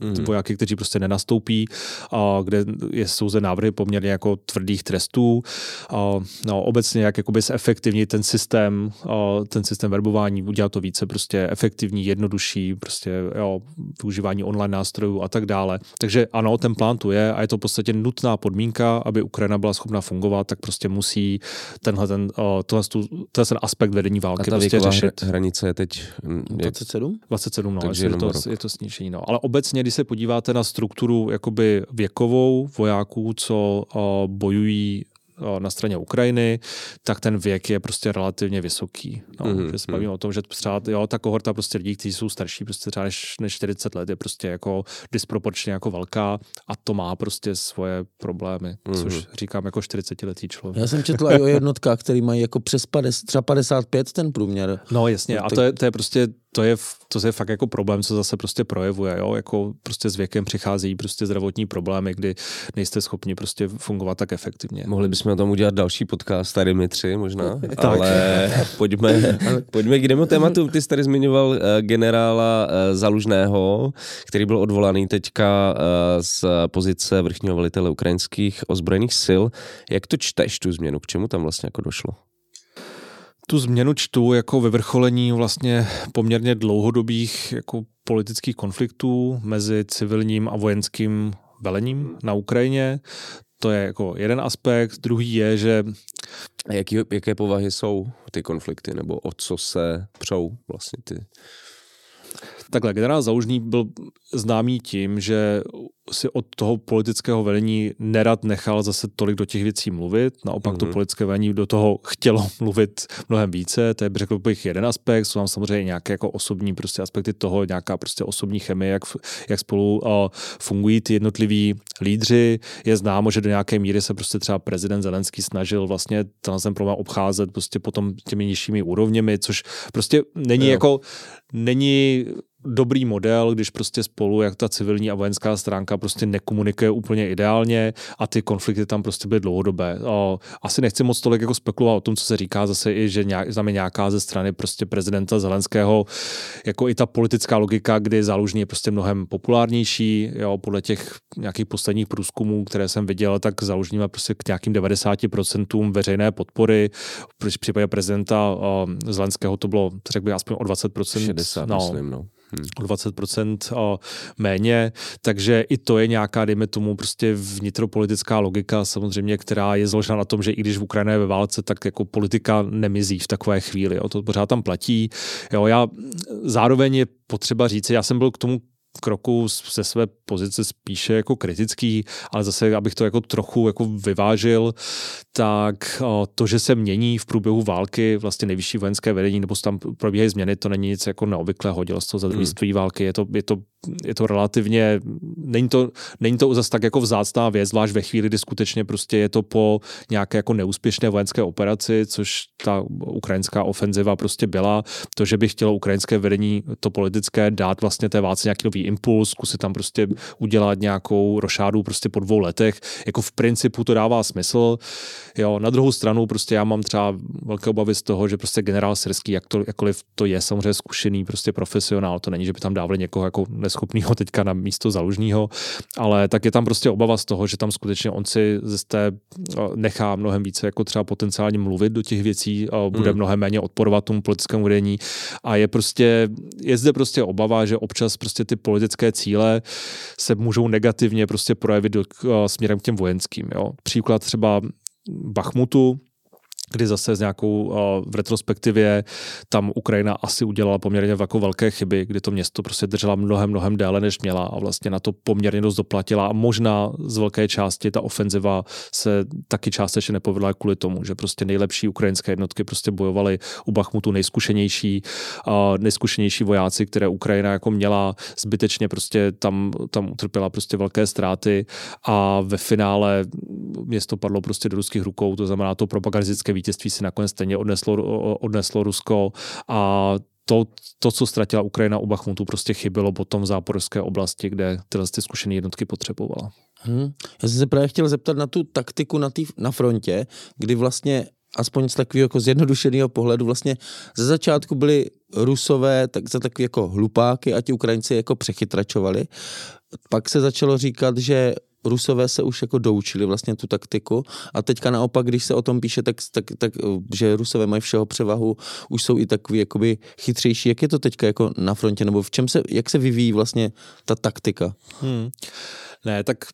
mm. vojáky, kteří prostě nenastoupí, a kde jsou zde návrhy poměrně jako tvrdých trestů. A, no, obecně jak jakoby zefektivnit ten systém, a, ten systém verbování, udělat to více prostě efektivní, jednodušší, prostě jo, využívání online nástrojů a tak dále. Takže ano, ten plán tu je a je to v podstatě nutná podmínka, aby Ukrajina byla schopna fungovat, tak prostě musí tenhle ten, tenhle, tenhle ten aspekt vedení války a ta prostě řešit. hranice je teď... Je... 27? 27, no, Takže je to, je to snížení. No. Ale obecně, když se podíváte na strukturu jakoby věkovou vojáků, co bojují na straně Ukrajiny, tak ten věk je prostě relativně vysoký. No, mm-hmm. Že se bavíme mm. o tom, že třeba jo, ta kohorta prostě lidí, kteří jsou starší prostě třeba než, než 40 let, je prostě jako disproporčně jako velká a to má prostě svoje problémy, mm-hmm. což říkám jako 40 letý člověk. Já jsem četl i o jednotkách, který mají jako přes 50, třeba 55 ten průměr. No jasně, no, a to je, to je prostě to je, to je fakt jako problém, co zase prostě projevuje, jo? jako prostě s věkem přichází prostě zdravotní problémy, kdy nejste schopni prostě fungovat tak efektivně. Mohli bychom o tom udělat další podcast, tady my tři možná, ale pojďme, pojďme k jinému tématu. Ty jsi tady zmiňoval uh, generála uh, Zalužného, který byl odvolaný teďka uh, z pozice vrchního velitele ukrajinských ozbrojených sil. Jak to čteš, tu změnu? K čemu tam vlastně jako došlo? Tu změnu čtu jako vyvrcholení vlastně poměrně dlouhodobých jako politických konfliktů mezi civilním a vojenským velením na Ukrajině. To je jako jeden aspekt. Druhý je, že... Jaký, jaké povahy jsou ty konflikty, nebo o co se přou vlastně ty Takhle, generál Zaužný byl známý tím, že si od toho politického velení nerad nechal zase tolik do těch věcí mluvit. Naopak mm-hmm. to mhm. politické velení do toho chtělo mluvit mnohem více. To je, řekl bych, jeden aspekt. Jsou tam samozřejmě nějaké jako osobní prostě aspekty toho, nějaká prostě osobní chemie, jak, jak spolu uh, fungují ty jednotliví lídři. Je známo, že do nějaké míry se prostě třeba prezident Zelenský snažil vlastně ten problém obcházet prostě potom těmi nižšími úrovněmi, což prostě není jo. jako, není dobrý model, když prostě spolu, jak ta civilní a vojenská stránka prostě nekomunikuje úplně ideálně a ty konflikty tam prostě byly dlouhodobé. Asi nechci moc tolik jako spekulovat o tom, co se říká zase i, že nějak, tam je nějaká ze strany prostě prezidenta Zelenského, jako i ta politická logika, kdy zálužní je prostě mnohem populárnější, jo, podle těch nějakých posledních průzkumů, které jsem viděl, tak zálužní má prostě k nějakým 90% veřejné podpory. V případě prezidenta Zelenského to bylo, řekl bych, aspoň o 20%. 60, no, myslím, no o 20% méně, takže i to je nějaká, dejme tomu, prostě vnitropolitická logika samozřejmě, která je založena na tom, že i když v Ukrajině je ve válce, tak jako politika nemizí v takové chvíli, jo, to pořád tam platí. Jo, já zároveň je potřeba říct, já jsem byl k tomu kroku ze své pozice spíše jako kritický, ale zase, abych to jako trochu jako vyvážil, tak to, že se mění v průběhu války vlastně nejvyšší vojenské vedení, nebo tam probíhají změny, to není nic jako neobvyklého. Dělo se to za druhé hmm. války. Je to, je to je to relativně, není to, není to zase tak jako vzácná věc, zvlášť ve chvíli, kdy skutečně prostě je to po nějaké jako neúspěšné vojenské operaci, což ta ukrajinská ofenziva prostě byla. To, že by chtělo ukrajinské vedení to politické dát vlastně té válce nějaký nový impuls, zkusit tam prostě udělat nějakou rošádu prostě po dvou letech, jako v principu to dává smysl. Jo, na druhou stranu prostě já mám třeba velké obavy z toho, že prostě generál Syrský, jak to, jakkoliv to je samozřejmě zkušený prostě profesionál, to není, že by tam dávali někoho jako neschopného teďka na místo zalužního, ale tak je tam prostě obava z toho, že tam skutečně on si ze té nechá mnohem více jako třeba potenciálně mluvit do těch věcí, bude hmm. mnohem méně odporovat tomu politickému vedení a je prostě, je zde prostě obava, že občas prostě ty politické cíle se můžou negativně prostě projevit do, směrem k těm vojenským. Jo. Příklad třeba Bachmutu, kdy zase s nějakou v retrospektivě tam Ukrajina asi udělala poměrně jako velké chyby, kdy to město prostě držela mnohem, mnohem déle, než měla a vlastně na to poměrně dost doplatila. A možná z velké části ta ofenziva se taky částečně nepovedla kvůli tomu, že prostě nejlepší ukrajinské jednotky prostě bojovaly u Bachmutu nejzkušenější, nejzkušenější vojáci, které Ukrajina jako měla. Zbytečně prostě tam, tam utrpěla prostě velké ztráty a ve finále město padlo prostě do ruských rukou, to znamená to propagandistické vítězství si nakonec stejně odneslo, odneslo Rusko a to, to, co ztratila Ukrajina u Bachmutu, prostě chybělo potom v záporské oblasti, kde tyhle ty zkušené jednotky potřebovala. Hmm. Já jsem se právě chtěl zeptat na tu taktiku na, tý, na frontě, kdy vlastně aspoň z takového jako zjednodušeného pohledu vlastně ze začátku byli rusové tak za takový jako hlupáky a ti Ukrajinci jako přechytračovali. Pak se začalo říkat, že Rusové se už jako doučili vlastně tu taktiku a teďka naopak, když se o tom píše, tak, tak, tak že Rusové mají všeho převahu, už jsou i takový jakoby chytřejší. Jak je to teďka jako na frontě, nebo v čem se, jak se vyvíjí vlastně ta taktika? Hmm. Ne, tak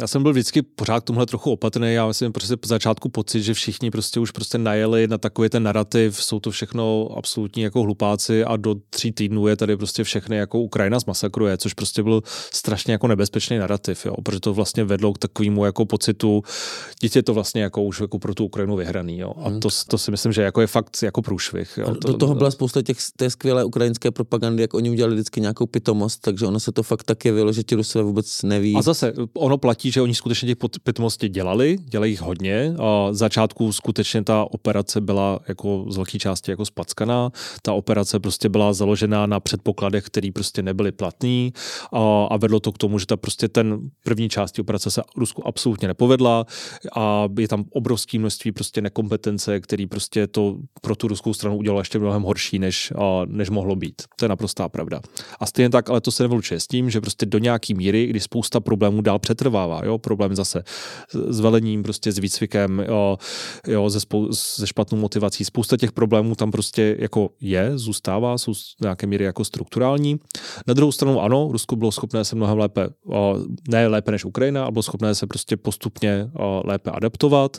já jsem byl vždycky pořád tomhle trochu opatrný. Já myslím prostě po začátku pocit, že všichni prostě už prostě najeli na takový ten narrativ, jsou to všechno absolutní jako hlupáci a do tří týdnů je tady prostě všechny jako Ukrajina zmasakruje, což prostě byl strašně jako nebezpečný narrativ, jo, protože to vlastně vedlo k takovému jako pocitu, dítě to vlastně jako už jako pro tu Ukrajinu vyhraný, jo. A hmm. to, to si myslím, že jako je fakt jako průšvih. Jo. do toho byla spousta těch té skvělé ukrajinské propagandy, jak oni udělali vždycky nějakou pitomost, takže ono se to fakt tak jevilo, že ti Rusové vůbec neví. A zase ono platí, že oni skutečně těch pitomostí dělali, dělají jich hodně. A začátku skutečně ta operace byla jako z velké části jako spackaná. Ta operace prostě byla založená na předpokladech, které prostě nebyly platný a, a vedlo to k tomu, že ta prostě ten první části operace se Rusku absolutně nepovedla a je tam obrovské množství prostě nekompetence, který prostě to pro tu ruskou stranu udělalo ještě mnohem horší, než, než mohlo být. To je naprostá pravda. A stejně tak, ale to se nevylučuje s tím, že prostě do nějaký míry, kdy spousta problémů dál přetrvává. Jo? Problém zase s velením, prostě s výcvikem, jo, jo, se, spou- se špatnou motivací. Spousta těch problémů tam prostě jako je, zůstává, jsou nějaké míry jako strukturální. Na druhou stranu ano, Rusko bylo schopné se mnohem lépe, ne lépe než Ukrajina, ale bylo schopné se prostě postupně lépe adaptovat.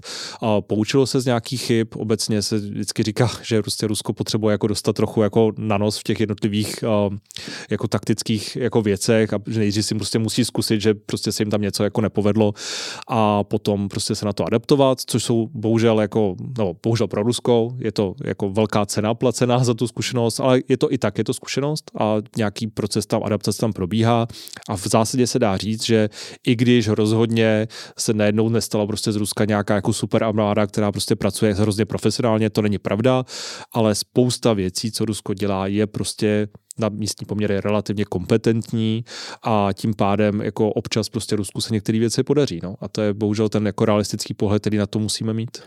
Poučilo se z nějakých chyb, obecně se vždycky říká, že prostě Rusko potřebuje jako dostat trochu jako na nos v těch jednotlivých jako taktických jako věcech a že nejdřív si prostě musí zkusit, že prostě se jim tam něco jako nepovedlo a potom prostě se na to adaptovat, což jsou bohužel jako, no bohužel pro Rusko, je to jako velká cena placená za tu zkušenost, ale je to i tak, je to zkušenost a nějaký proces tam, adaptace tam probíhá a v zásadě se dá říct, že i když rozhodně se najednou nestalo prostě z Ruska nějaká jako super armáda, která prostě pracuje hrozně profesionálně, to není pravda, ale spousta věcí, co Rusko dělá, je prostě na místní poměry relativně kompetentní a tím pádem jako občas prostě Rusku se některé věci podaří. No. A to je bohužel ten jako realistický pohled, který na to musíme mít.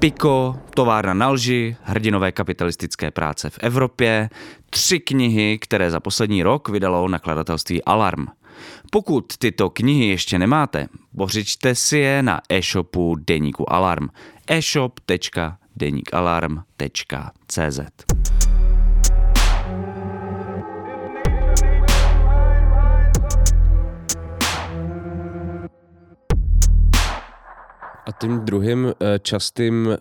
Piko, továrna na lži, hrdinové kapitalistické práce v Evropě, tři knihy, které za poslední rok vydalo nakladatelství Alarm – pokud tyto knihy ještě nemáte, pořičte si je na e-shopu Deníku Alarm. e-shop.denikalarm.cz tím druhým eh, častým, eh,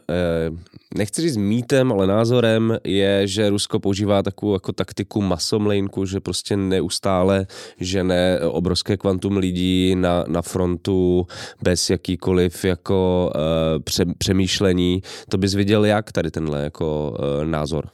nechci říct mýtem, ale názorem je, že Rusko používá takovou jako taktiku masomlejnku, že prostě neustále žene obrovské kvantum lidí na, na frontu bez jakýkoliv jako pře, přemýšlení. To bys viděl jak tady tenhle jako názor?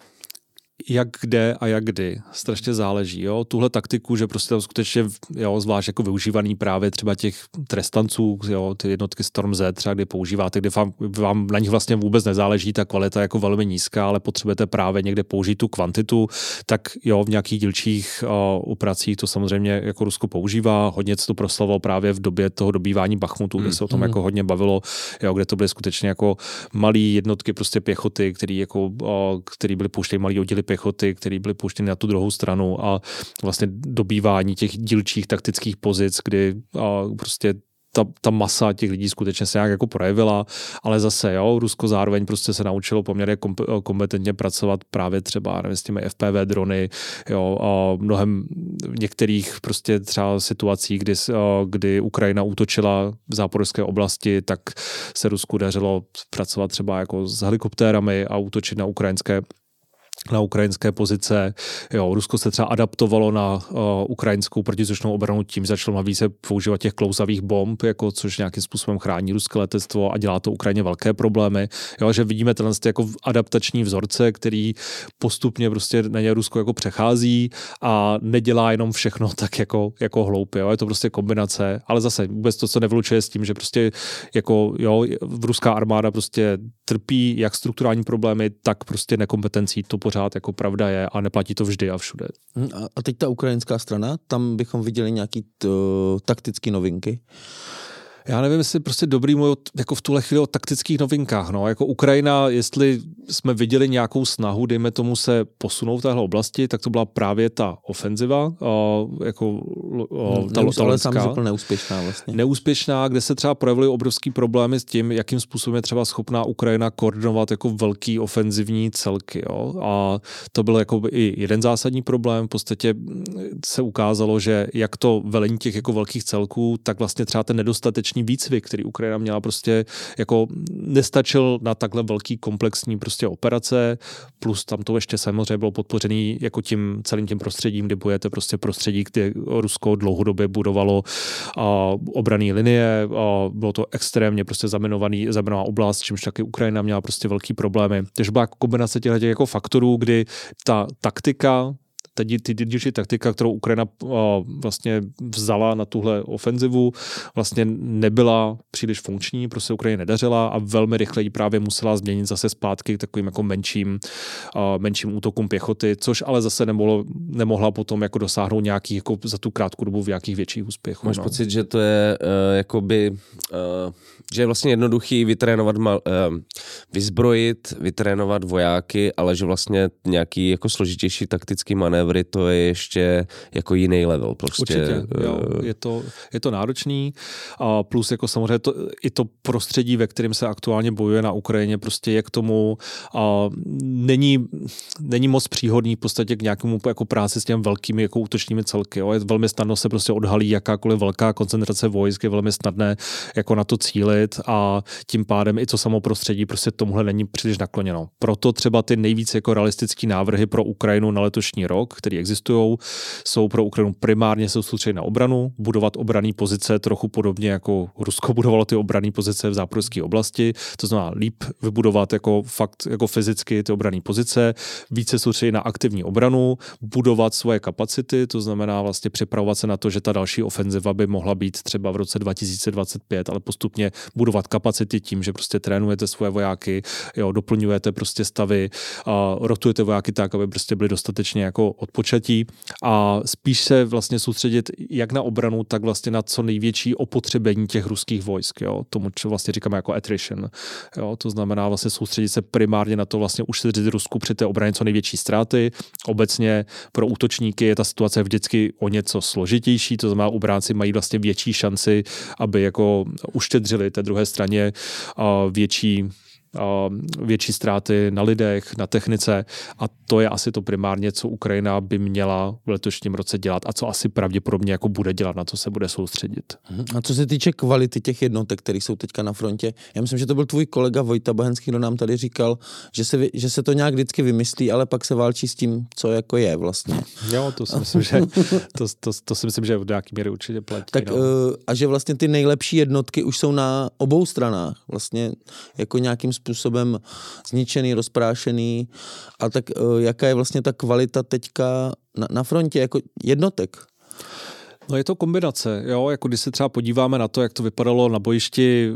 Jak kde a jak kdy. Strašně záleží. Jo? Tuhle taktiku, že prostě tam skutečně, jo, zvlášť jako využívaný právě třeba těch trestanců, jo, ty jednotky Storm Z, třeba kdy používáte, kde vám, vám na nich vlastně vůbec nezáleží, ta kvalita je jako velmi nízká, ale potřebujete právě někde použít tu kvantitu, tak jo, v nějakých dílčích uh, operacích to samozřejmě jako Rusko používá. Hodně se to proslavilo právě v době toho dobývání Bachmutu, kde se o tom mm. jako hodně bavilo, jo, kde to byly skutečně jako malé jednotky prostě pěchoty, který, jako, uh, který byly pouštěny malý oddíly pěchoty, které byly puštěny na tu druhou stranu a vlastně dobývání těch dílčích taktických pozic, kdy a prostě ta, ta masa těch lidí skutečně se nějak jako projevila, ale zase, jo, Rusko zároveň prostě se naučilo poměrně kompetentně pracovat právě třeba nevím, s těmi FPV drony, jo, a mnohem v některých prostě třeba situacích, kdy, kdy Ukrajina útočila v záporské oblasti, tak se Rusku dařilo pracovat třeba jako s helikoptérami a útočit na ukrajinské na ukrajinské pozice. Jo, Rusko se třeba adaptovalo na uh, ukrajinskou protizdušnou obranu tím, začalo více používat těch klouzavých bomb, jako, což nějakým způsobem chrání ruské letectvo a dělá to Ukrajině velké problémy. Jo, že vidíme tenhle jako adaptační vzorce, který postupně prostě na ně Rusko jako přechází a nedělá jenom všechno tak jako, jako hloupě. Jo. Je to prostě kombinace, ale zase vůbec to, co nevlučuje s tím, že prostě jako jo, ruská armáda prostě trpí jak strukturální problémy, tak prostě nekompetencí. To pořád jako pravda je a neplatí to vždy a všude. Hm, a teď ta ukrajinská strana, tam bychom viděli nějaký t- taktické novinky já nevím, jestli prostě dobrý mluvit jako v tuhle chvíli o taktických novinkách. No. Jako Ukrajina, jestli jsme viděli nějakou snahu, dejme tomu se posunout v téhle oblasti, tak to byla právě ta ofenziva, uh, jako uh, ta, Neus, ta ale sám řekl neúspěšná vlastně. Neúspěšná, kde se třeba projevily obrovský problémy s tím, jakým způsobem je třeba schopná Ukrajina koordinovat jako velký ofenzivní celky. Jo. A to byl jako i jeden zásadní problém. V podstatě se ukázalo, že jak to velení těch jako velkých celků, tak vlastně třeba ten nedostatečný operační výcvik, který Ukrajina měla prostě jako nestačil na takhle velký komplexní prostě operace, plus tam to ještě samozřejmě bylo podpořený jako tím celým tím prostředím, kdy bojete prostě prostředí, kde Rusko dlouhodobě budovalo a obraný linie, a bylo to extrémně prostě zamenovaný, zamenovaná oblast, čímž taky Ukrajina měla prostě velký problémy. Takže byla kombinace těch jako faktorů, kdy ta taktika ta, ty dílčí taktika, kterou Ukrajina vlastně vzala na tuhle ofenzivu, vlastně nebyla příliš funkční, prostě Ukrajině nedařila a velmi rychle ji právě musela změnit zase zpátky k takovým jako menším, menším útokům pěchoty, což ale zase nemohlo, nemohla potom jako dosáhnout nějakých jako za tu krátkou dobu v nějakých větších úspěchů. Máš no. pocit, že to je uh, jakoby uh, že je vlastně jednoduchý vytrénovat, mal, uh, vyzbrojit, vytrénovat vojáky, ale že vlastně nějaký jako složitější taktický manévry, to je ještě jako jiný level. Prostě. Určitě, jo, je, to, je to náročný a plus jako samozřejmě to, i to prostředí, ve kterém se aktuálně bojuje na Ukrajině, prostě je k tomu a není, není moc příhodný v podstatě k nějakému jako práci s těmi velkými jako útočními celky. Jo. Je velmi snadno se prostě odhalí jakákoliv velká koncentrace vojsk, je velmi snadné jako na to cílit a tím pádem i to samo prostředí prostě tomuhle není příliš nakloněno. Proto třeba ty nejvíce jako realistické návrhy pro Ukrajinu na letošní rok, které existují, jsou pro Ukrajinu primárně se soustředit na obranu, budovat obraný pozice trochu podobně jako Rusko budovalo ty obrané pozice v záporské oblasti, to znamená líp vybudovat jako fakt jako fyzicky ty obrané pozice, více soustředit na aktivní obranu, budovat svoje kapacity, to znamená vlastně připravovat se na to, že ta další ofenziva by mohla být třeba v roce 2025, ale postupně budovat kapacity tím, že prostě trénujete svoje vojáky, jo, doplňujete prostě stavy, a rotujete vojáky tak, aby prostě byli dostatečně jako odpočatí a spíš se vlastně soustředit jak na obranu, tak vlastně na co největší opotřebení těch ruských vojsk, jo, tomu, co vlastně říkáme jako attrition. Jo, to znamená vlastně soustředit se primárně na to vlastně ušetřit Rusku při té obraně co největší ztráty. Obecně pro útočníky je ta situace vždycky o něco složitější, to znamená, obránci mají vlastně větší šanci, aby jako uštědřili té druhé straně větší větší ztráty na lidech, na technice a to je asi to primárně, co Ukrajina by měla v letošním roce dělat a co asi pravděpodobně jako bude dělat, na co se bude soustředit. A co se týče kvality těch jednotek, které jsou teďka na frontě, já myslím, že to byl tvůj kolega Vojta Bahenský, kdo nám tady říkal, že se, že se to nějak vždycky vymyslí, ale pak se válčí s tím, co jako je vlastně. Jo, to si myslím, že, to, to, to si myslím, že v nějaký míry určitě platí. Tak, no. eh, a že vlastně ty nejlepší jednotky už jsou na obou stranách, vlastně jako nějakým způsobem zničený, rozprášený. A tak eh, jaká je vlastně ta kvalita teďka na, na frontě jako jednotek? No je to kombinace, jo, jako když se třeba podíváme na to, jak to vypadalo na bojišti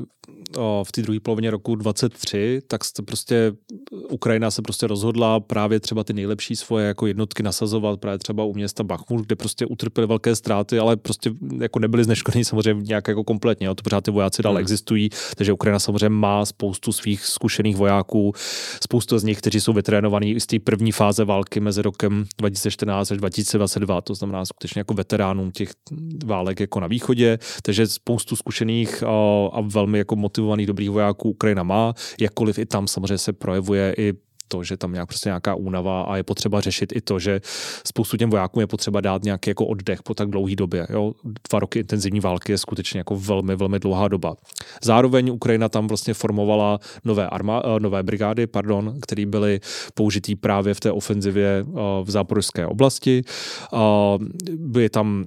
v té druhé polovině roku 23, tak se prostě Ukrajina se prostě rozhodla právě třeba ty nejlepší svoje jako jednotky nasazovat právě třeba u města Bachmut, kde prostě utrpěli velké ztráty, ale prostě jako nebyly zneškodní samozřejmě nějak jako kompletně, jo, to pořád ty vojáci dál hmm. existují, takže Ukrajina samozřejmě má spoustu svých zkušených vojáků, spoustu z nich, kteří jsou vytrénovaní z té první fáze války mezi rokem 2014 až 2022, to znamená skutečně jako veteránům těch válek jako na východě, takže spoustu zkušených a, a velmi jako motivovaných dobrých vojáků Ukrajina má, jakkoliv i tam samozřejmě se projevuje i to, že tam nějak prostě nějaká únava a je potřeba řešit i to, že spoustu těm vojákům je potřeba dát nějaký jako oddech po tak dlouhé době. Jo? Dva roky intenzivní války je skutečně jako velmi, velmi dlouhá doba. Zároveň Ukrajina tam vlastně formovala nové, arma, eh, nové brigády, pardon, které byly použitý právě v té ofenzivě eh, v záporožské oblasti. Byly tam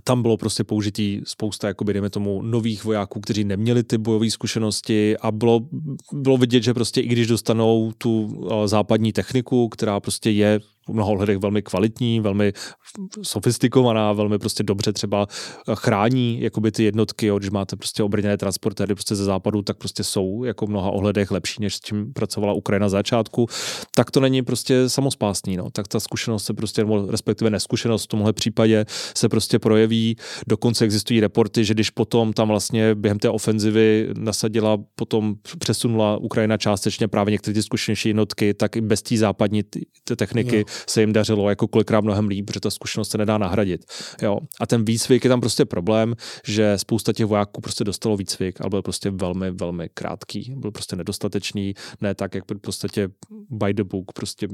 tam bylo prostě použitý spousta, jakoby, dejme tomu, nových vojáků, kteří neměli ty bojové zkušenosti a bylo, bylo vidět, že prostě i když dostanou tu západní techniku, která prostě je mnoha ohledech velmi kvalitní, velmi sofistikovaná, velmi prostě dobře třeba chrání jakoby ty jednotky, jo, když máte prostě obrněné transportéry prostě ze západu, tak prostě jsou jako mnoha ohledech lepší, než s tím pracovala Ukrajina na začátku, tak to není prostě samospásný, no. tak ta zkušenost se prostě, respektive neskušenost v tomhle případě se prostě projeví, dokonce existují reporty, že když potom tam vlastně během té ofenzivy nasadila, potom přesunula Ukrajina částečně právě některé ty zkušenější jednotky, tak i bez té západní techniky se jim dařilo jako kolikrát mnohem líp, protože ta zkušenost se nedá nahradit. Jo. A ten výcvik je tam prostě problém, že spousta těch vojáků prostě dostalo výcvik, ale byl prostě velmi, velmi krátký. Byl prostě nedostatečný, ne tak, jak by v podstatě by the book prostě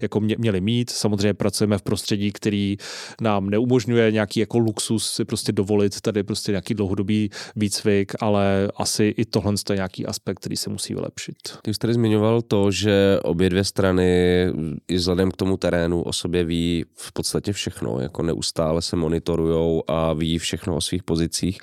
jako mě, měli mít. Samozřejmě pracujeme v prostředí, který nám neumožňuje nějaký jako luxus si prostě dovolit tady prostě nějaký dlouhodobý výcvik, ale asi i tohle je nějaký aspekt, který se musí vylepšit. Ty jsi tady zmiňoval to, že obě dvě strany i vzhledem k tomu tomu terénu o sobě ví v podstatě všechno, jako neustále se monitorujou a ví všechno o svých pozicích.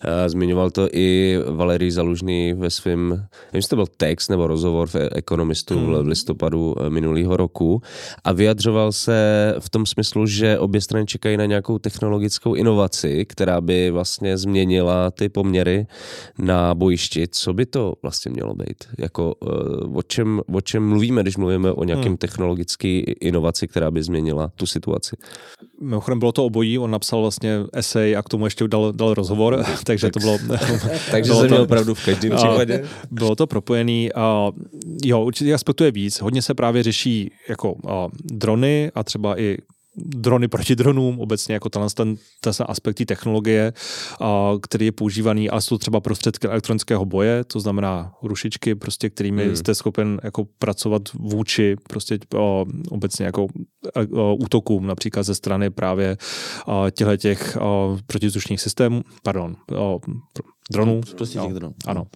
Eh, zmiňoval to i Valerij Zalužný ve svém, nevím, jestli to byl text nebo rozhovor v Ekonomistu hmm. v listopadu eh, minulého roku a vyjadřoval se v tom smyslu, že obě strany čekají na nějakou technologickou inovaci, která by vlastně změnila ty poměry na bojišti. Co by to vlastně mělo být? Jako, eh, o, čem, o čem mluvíme, když mluvíme o nějakém hmm. technologický inovaci, která by změnila tu situaci. Mimochodem bylo to obojí, on napsal vlastně esej a k tomu ještě dal, dal rozhovor, takže to bylo... takže jsem měl pravdu v každém případě. Bylo to propojený. A, jo, určitě aspektů je víc. Hodně se právě řeší jako a, drony a třeba i drony proti dronům, obecně jako ten, ten, ten aspekt technologie, a, který je používaný, ale jsou třeba prostředky elektronického boje, to znamená rušičky, prostě, kterými hmm. jste schopen jako pracovat vůči prostě o, obecně jako o, útokům, například ze strany právě těchto těch protizdušních systémů, pardon, o, dronů. Prostě těch dronů. Ano.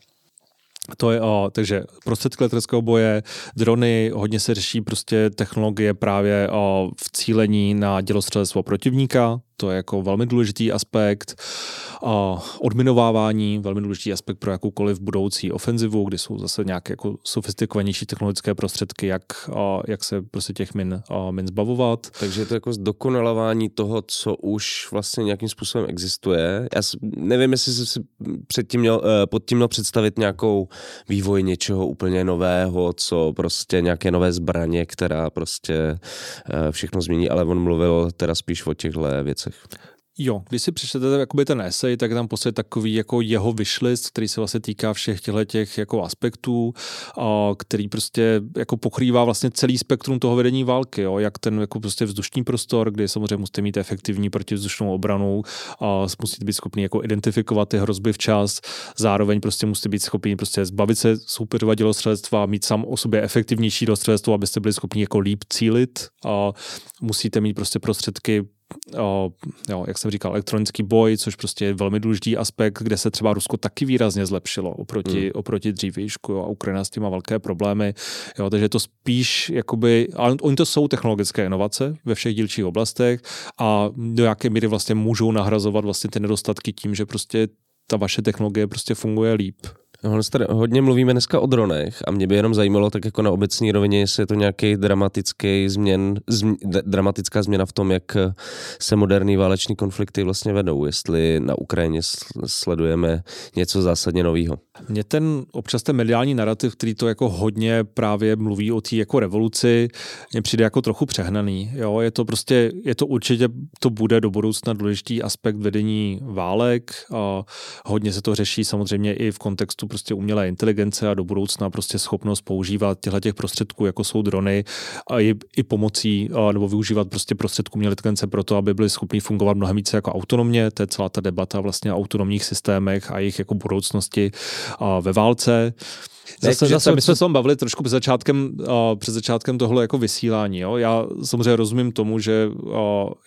To je, o, takže prostředky leteckého boje, drony, hodně se řeší prostě technologie právě o, v cílení na dělostřelectvo protivníka, to je jako velmi důležitý aspekt. A odminovávání, velmi důležitý aspekt pro jakoukoliv budoucí ofenzivu, kdy jsou zase nějaké jako sofistikovanější technologické prostředky, jak, a, jak se prostě těch min, a, min zbavovat. Takže je to jako zdokonalování toho, co už vlastně nějakým způsobem existuje. Já nevím, jestli jsem si předtím měl, eh, pod tím měl představit nějakou vývoj něčeho úplně nového, co prostě nějaké nové zbraně, která prostě eh, všechno změní, ale on mluvil teda spíš o těchto věcech věcech. Jo, když si přečtete jakoby ten esej, tak tam prostě takový jako jeho wishlist, který se vlastně týká všech těchto těch jako aspektů, a který prostě jako pokrývá vlastně celý spektrum toho vedení války, jo, jak ten jako prostě vzdušný prostor, kde samozřejmě musíte mít efektivní protivzdušnou obranu, a musíte být schopni jako identifikovat ty hrozby včas, zároveň prostě musíte být schopni prostě zbavit se soupeřova dělostřelectva, mít sám o sobě efektivnější dělostřelectvo, abyste byli schopni jako líp cílit. A musíte mít prostě prostředky o, jo, jak jsem říkal, elektronický boj, což prostě je velmi důležitý aspekt, kde se třeba Rusko taky výrazně zlepšilo oproti, hmm. oproti dřívějšku jo, a Ukrajina s tím má velké problémy. Jo, takže to spíš, jakoby, ale oni to jsou technologické inovace ve všech dílčích oblastech a do jaké míry vlastně můžou nahrazovat vlastně ty nedostatky tím, že prostě ta vaše technologie prostě funguje líp. No, hodně mluvíme dneska o dronech a mě by jenom zajímalo tak jako na obecní rovině, jestli je to nějaký dramatický změn, zm, dramatická změna v tom, jak se moderní váleční konflikty vlastně vedou, jestli na Ukrajině sledujeme něco zásadně nového. Mně ten občas ten mediální narrativ, který to jako hodně právě mluví o té jako revoluci, mně přijde jako trochu přehnaný. Jo? Je to prostě, je to určitě, to bude do budoucna důležitý aspekt vedení válek a hodně se to řeší samozřejmě i v kontextu prostě umělé inteligence a do budoucna prostě schopnost používat těchto těch prostředků, jako jsou drony a i, i pomocí a, nebo využívat prostě prostředků umělé inteligence pro to, aby byly schopni fungovat mnohem více jako autonomně. To je celá ta debata vlastně o autonomních systémech a jejich jako budoucnosti ve válce. Zase, ne, zase my jsme se tom bavili trošku před začátkem, uh, před začátkem tohle jako vysílání. Jo? Já samozřejmě rozumím tomu, že uh,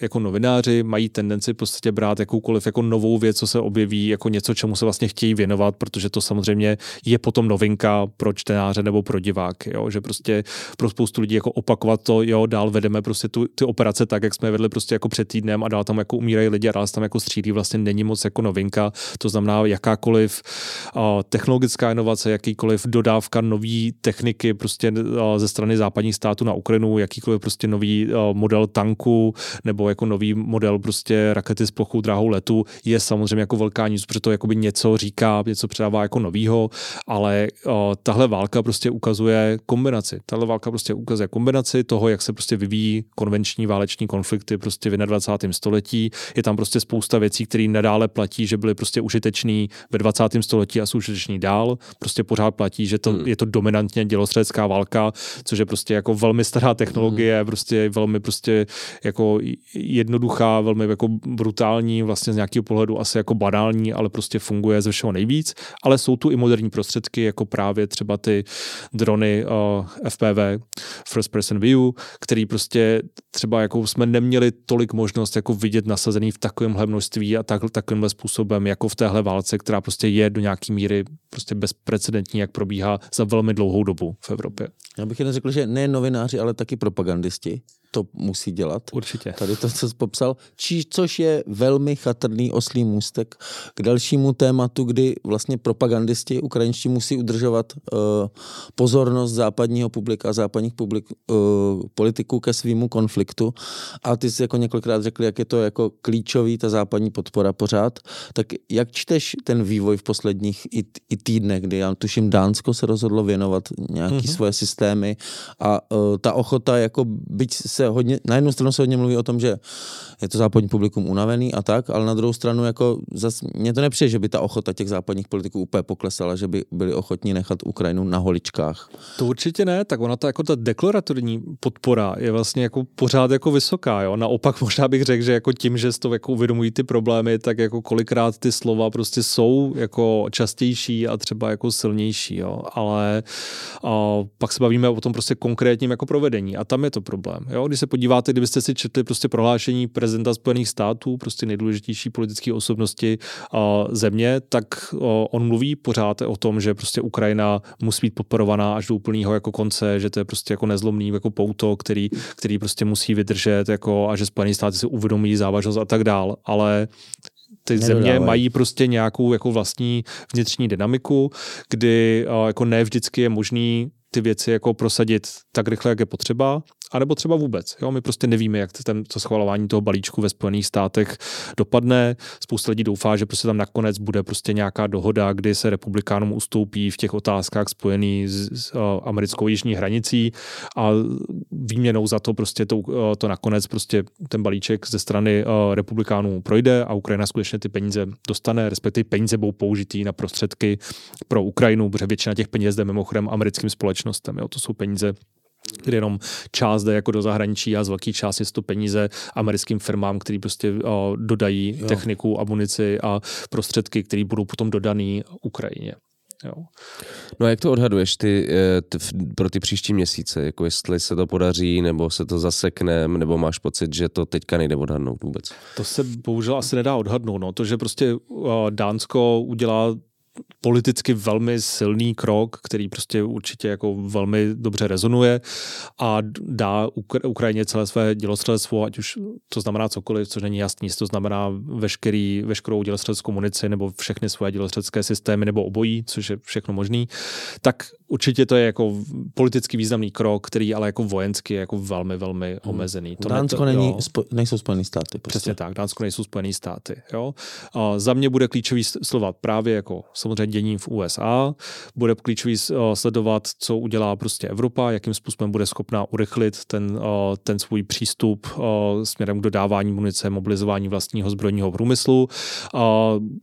jako novináři mají tendenci podstatě brát jakoukoliv jako novou věc, co se objeví, jako něco, čemu se vlastně chtějí věnovat, protože to samozřejmě je potom novinka pro čtenáře nebo pro diváky. Jo? Že prostě pro spoustu lidí jako opakovat to, jo, dál vedeme prostě tu, ty operace tak, jak jsme vedli prostě jako před týdnem a dál tam jako umírají lidi a dál tam jako střílí, vlastně není moc jako novinka. To znamená jakákoliv uh, technologická inovace, jakýkoliv dodávka nové techniky prostě eh, ze strany západních států na Ukrajinu, jakýkoliv prostě nový eh, model tanku nebo jako nový model prostě rakety s plochou dráhou letu je samozřejmě jako velká nic, protože to jakoby něco říká, něco předává jako novýho, ale eh, tahle válka prostě ukazuje kombinaci. Tahle válka prostě ukazuje kombinaci toho, jak se prostě vyvíjí konvenční váleční konflikty prostě v 21. století. Je tam prostě spousta věcí, které nadále platí, že byly prostě užitečný ve 20. století a jsou užitečný dál. Prostě pořád platí, že to, hmm. je to dominantně dělostřelecká válka, což je prostě jako velmi stará technologie, hmm. prostě velmi prostě jako jednoduchá, velmi jako brutální, vlastně z nějakého pohledu asi jako banální, ale prostě funguje ze všeho nejvíc, ale jsou tu i moderní prostředky, jako právě třeba ty drony uh, FPV, First Person View, který prostě třeba jako jsme neměli tolik možnost jako vidět nasazený v takovémhle množství a tak, takovýmhle způsobem, jako v téhle válce, která prostě je do nějaký míry prostě bezprecedentní, jak probíhá za velmi dlouhou dobu v Evropě. Já bych jen řekl, že ne novináři, ale taky propagandisti to musí dělat. Určitě. Tady to, co jsi popsal, či, což je velmi chatrný oslý můstek k dalšímu tématu, kdy vlastně propagandisti ukrajinští musí udržovat uh, pozornost západního publika, západních publik, uh, politiků ke svýmu konfliktu. A ty jsi jako několikrát řekl, jak je to jako klíčový, ta západní podpora pořád. Tak jak čteš ten vývoj v posledních i, i týdnech, kdy já tuším Dánsko se rozhodlo věnovat nějaký mm-hmm. svoje systémy a uh, ta ochota jako byť se se hodně, na jednu stranu se hodně mluví o tom, že je to západní publikum unavený a tak, ale na druhou stranu jako zas, mně to nepřijde, že by ta ochota těch západních politiků úplně poklesala, že by byli ochotní nechat Ukrajinu na holičkách. To určitě ne, tak ona ta jako ta deklaratorní podpora je vlastně jako pořád jako vysoká, jo. Naopak možná bych řekl, že jako tím, že to jako uvědomují ty problémy, tak jako kolikrát ty slova prostě jsou jako častější a třeba jako silnější, jo. Ale a pak se bavíme o tom prostě konkrétním jako provedení a tam je to problém, jo když se podíváte, kdybyste si četli prostě prohlášení prezidenta Spojených států, prostě nejdůležitější politické osobnosti a země, tak on mluví pořád o tom, že prostě Ukrajina musí být podporovaná až do úplného jako konce, že to je prostě jako nezlomný jako pouto, který, který prostě musí vydržet jako a že Spojené státy si uvědomí závažnost a tak dál. Ale ty Nedodávaj. země mají prostě nějakou jako vlastní vnitřní dynamiku, kdy jako ne vždycky je možný ty věci jako prosadit tak rychle, jak je potřeba, anebo třeba vůbec. Jo? My prostě nevíme, jak ten, to schvalování toho balíčku ve Spojených státech dopadne. Spousta lidí doufá, že prostě tam nakonec bude prostě nějaká dohoda, kdy se republikánům ustoupí v těch otázkách spojený s, s uh, americkou jižní hranicí a výměnou za to prostě to, uh, to nakonec prostě ten balíček ze strany uh, republikánů projde a Ukrajina skutečně ty peníze dostane, respektive peníze budou použitý na prostředky pro Ukrajinu, protože většina těch peněz jde mimochodem americkým společnostem. Jo? To jsou peníze kde jenom část jde jako do zahraničí a z velké části jsou to peníze americkým firmám, který prostě o, dodají jo. techniku, amunici a prostředky, které budou potom dodaný Ukrajině. Jo. No a jak to odhaduješ ty, eh, ty pro ty příští měsíce? Jako jestli se to podaří, nebo se to zasekne, nebo máš pocit, že to teďka nejde odhadnout vůbec? To se bohužel asi nedá odhadnout. No. To, že prostě Dánsko udělá politicky velmi silný krok, který prostě určitě jako velmi dobře rezonuje a dá Ukrajině celé své dělostřelectvo, ať už to znamená cokoliv, což není jasný, to znamená veškerý, veškerou dělostřeleckou munici nebo všechny svoje dělostřelecké systémy nebo obojí, což je všechno možný, tak určitě to je jako politicky významný krok, který ale jako vojensky je jako velmi, velmi hmm. omezený. To Dánsko ne, to, není, spo, nejsou Spojené státy. Prostě. Přesně tak, Dánsko nejsou Spojené státy. Jo? A za mě bude klíčový slova právě jako samozřejmě dění v USA. Bude klíčový eh, sledovat, co udělá prostě Evropa, jakým způsobem bude schopná urychlit ten, eh, ten svůj přístup eh, směrem k dodávání munice, mobilizování vlastního zbrojního průmyslu.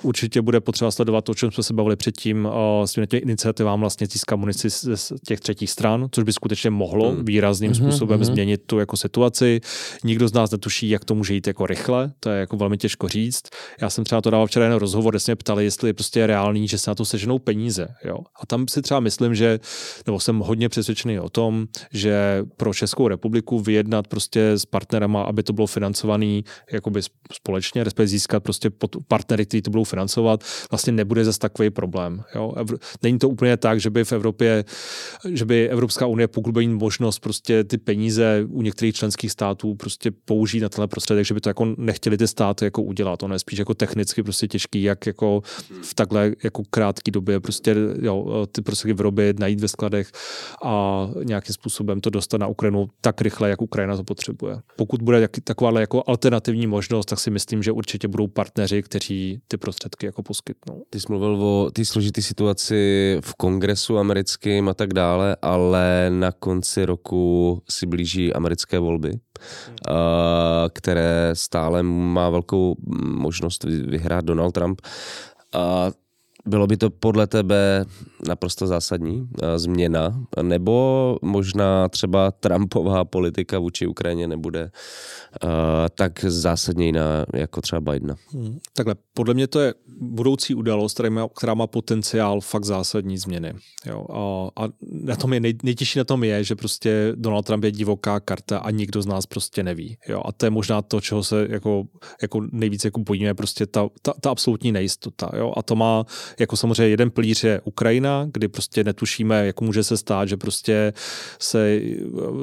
Určitě bude potřeba sledovat to, o čem jsme se bavili předtím, směrem těm iniciativám vlastně získat munici z těch třetích stran, což by skutečně mohlo hmm. výrazným hmm. způsobem hmm. změnit tu jako situaci. Nikdo z nás netuší, jak to může jít jako rychle, to je jako velmi těžko říct. Já jsem třeba to dával včera jen rozhovor, kde jsme ptali, jestli je prostě reálný, že se na to seženou peníze. Jo? A tam si třeba myslím, že, nebo jsem hodně přesvědčený o tom, že pro Českou republiku vyjednat prostě s partnerama, aby to bylo financovaný jakoby společně, respektive získat prostě partnery, kteří to budou financovat, vlastně nebude zase takový problém. Jo? Není to úplně tak, že by v Evropě, že by Evropská unie, by možnost prostě ty peníze u některých členských států prostě použít na tenhle prostředek, že by to jako nechtěli ty státy jako udělat. Ono je spíš jako technicky prostě těžký, jak jako v takhle jako krátké době prostě jo, ty prostředky vyrobit, najít ve skladech a nějakým způsobem to dostat na Ukrajinu tak rychle, jak Ukrajina to potřebuje. Pokud bude taková jako alternativní možnost, tak si myslím, že určitě budou partneři, kteří ty prostředky jako poskytnou. Ty jsi mluvil o té složité situaci v kongresu americkým a tak dále, ale na konci roku si blíží americké volby, které stále má velkou možnost vyhrát Donald Trump. A bylo by to podle tebe naprosto zásadní eh, změna, nebo možná třeba Trumpová politika vůči Ukrajině nebude uh, tak zásadně jiná jako třeba Bidena? Hmm, takhle, podle mě to je budoucí událost, která má, která má potenciál fakt zásadní změny. Jo, a, a na tom je nej, nejtěžší na tom je, že prostě Donald Trump je divoká karta a nikdo z nás prostě neví. Jo, a to je možná to, čeho se jako, jako nejvíce jako bojíme, prostě ta, ta, ta absolutní nejistota. Jo, a to má jako samozřejmě jeden pilíř je Ukrajina, kdy prostě netušíme, jak může se stát, že prostě se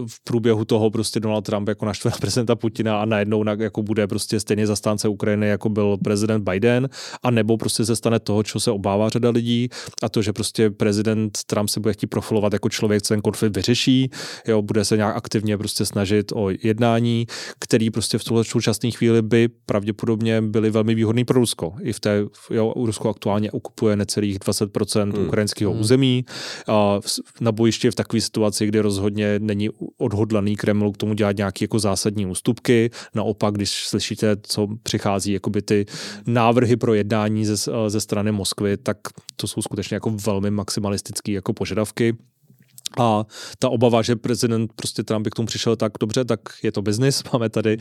v průběhu toho prostě Donald Trump jako naštve na prezidenta Putina a najednou jako bude prostě stejně zastánce Ukrajiny, jako byl prezident Biden, a nebo prostě se stane toho, co se obává řada lidí, a to, že prostě prezident Trump se bude chtít profilovat jako člověk, co ten konflikt vyřeší, jo, bude se nějak aktivně prostě snažit o jednání, který prostě v tuhle současné chvíli by pravděpodobně byly velmi výhodný pro Rusko. I v té, jo, Rusko aktuálně okupuje necelých 20% hmm. Ukrajinského hmm. území. A na bojišti je v takové situaci, kdy rozhodně není odhodlaný Kreml k tomu dělat nějaké jako zásadní ústupky. Naopak, když slyšíte, co přichází, jakoby ty návrhy pro jednání ze, ze strany Moskvy, tak to jsou skutečně jako velmi maximalistické jako požadavky. A ta obava, že prezident prostě Trump by k tomu přišel tak dobře, tak je to biznis, máme tady,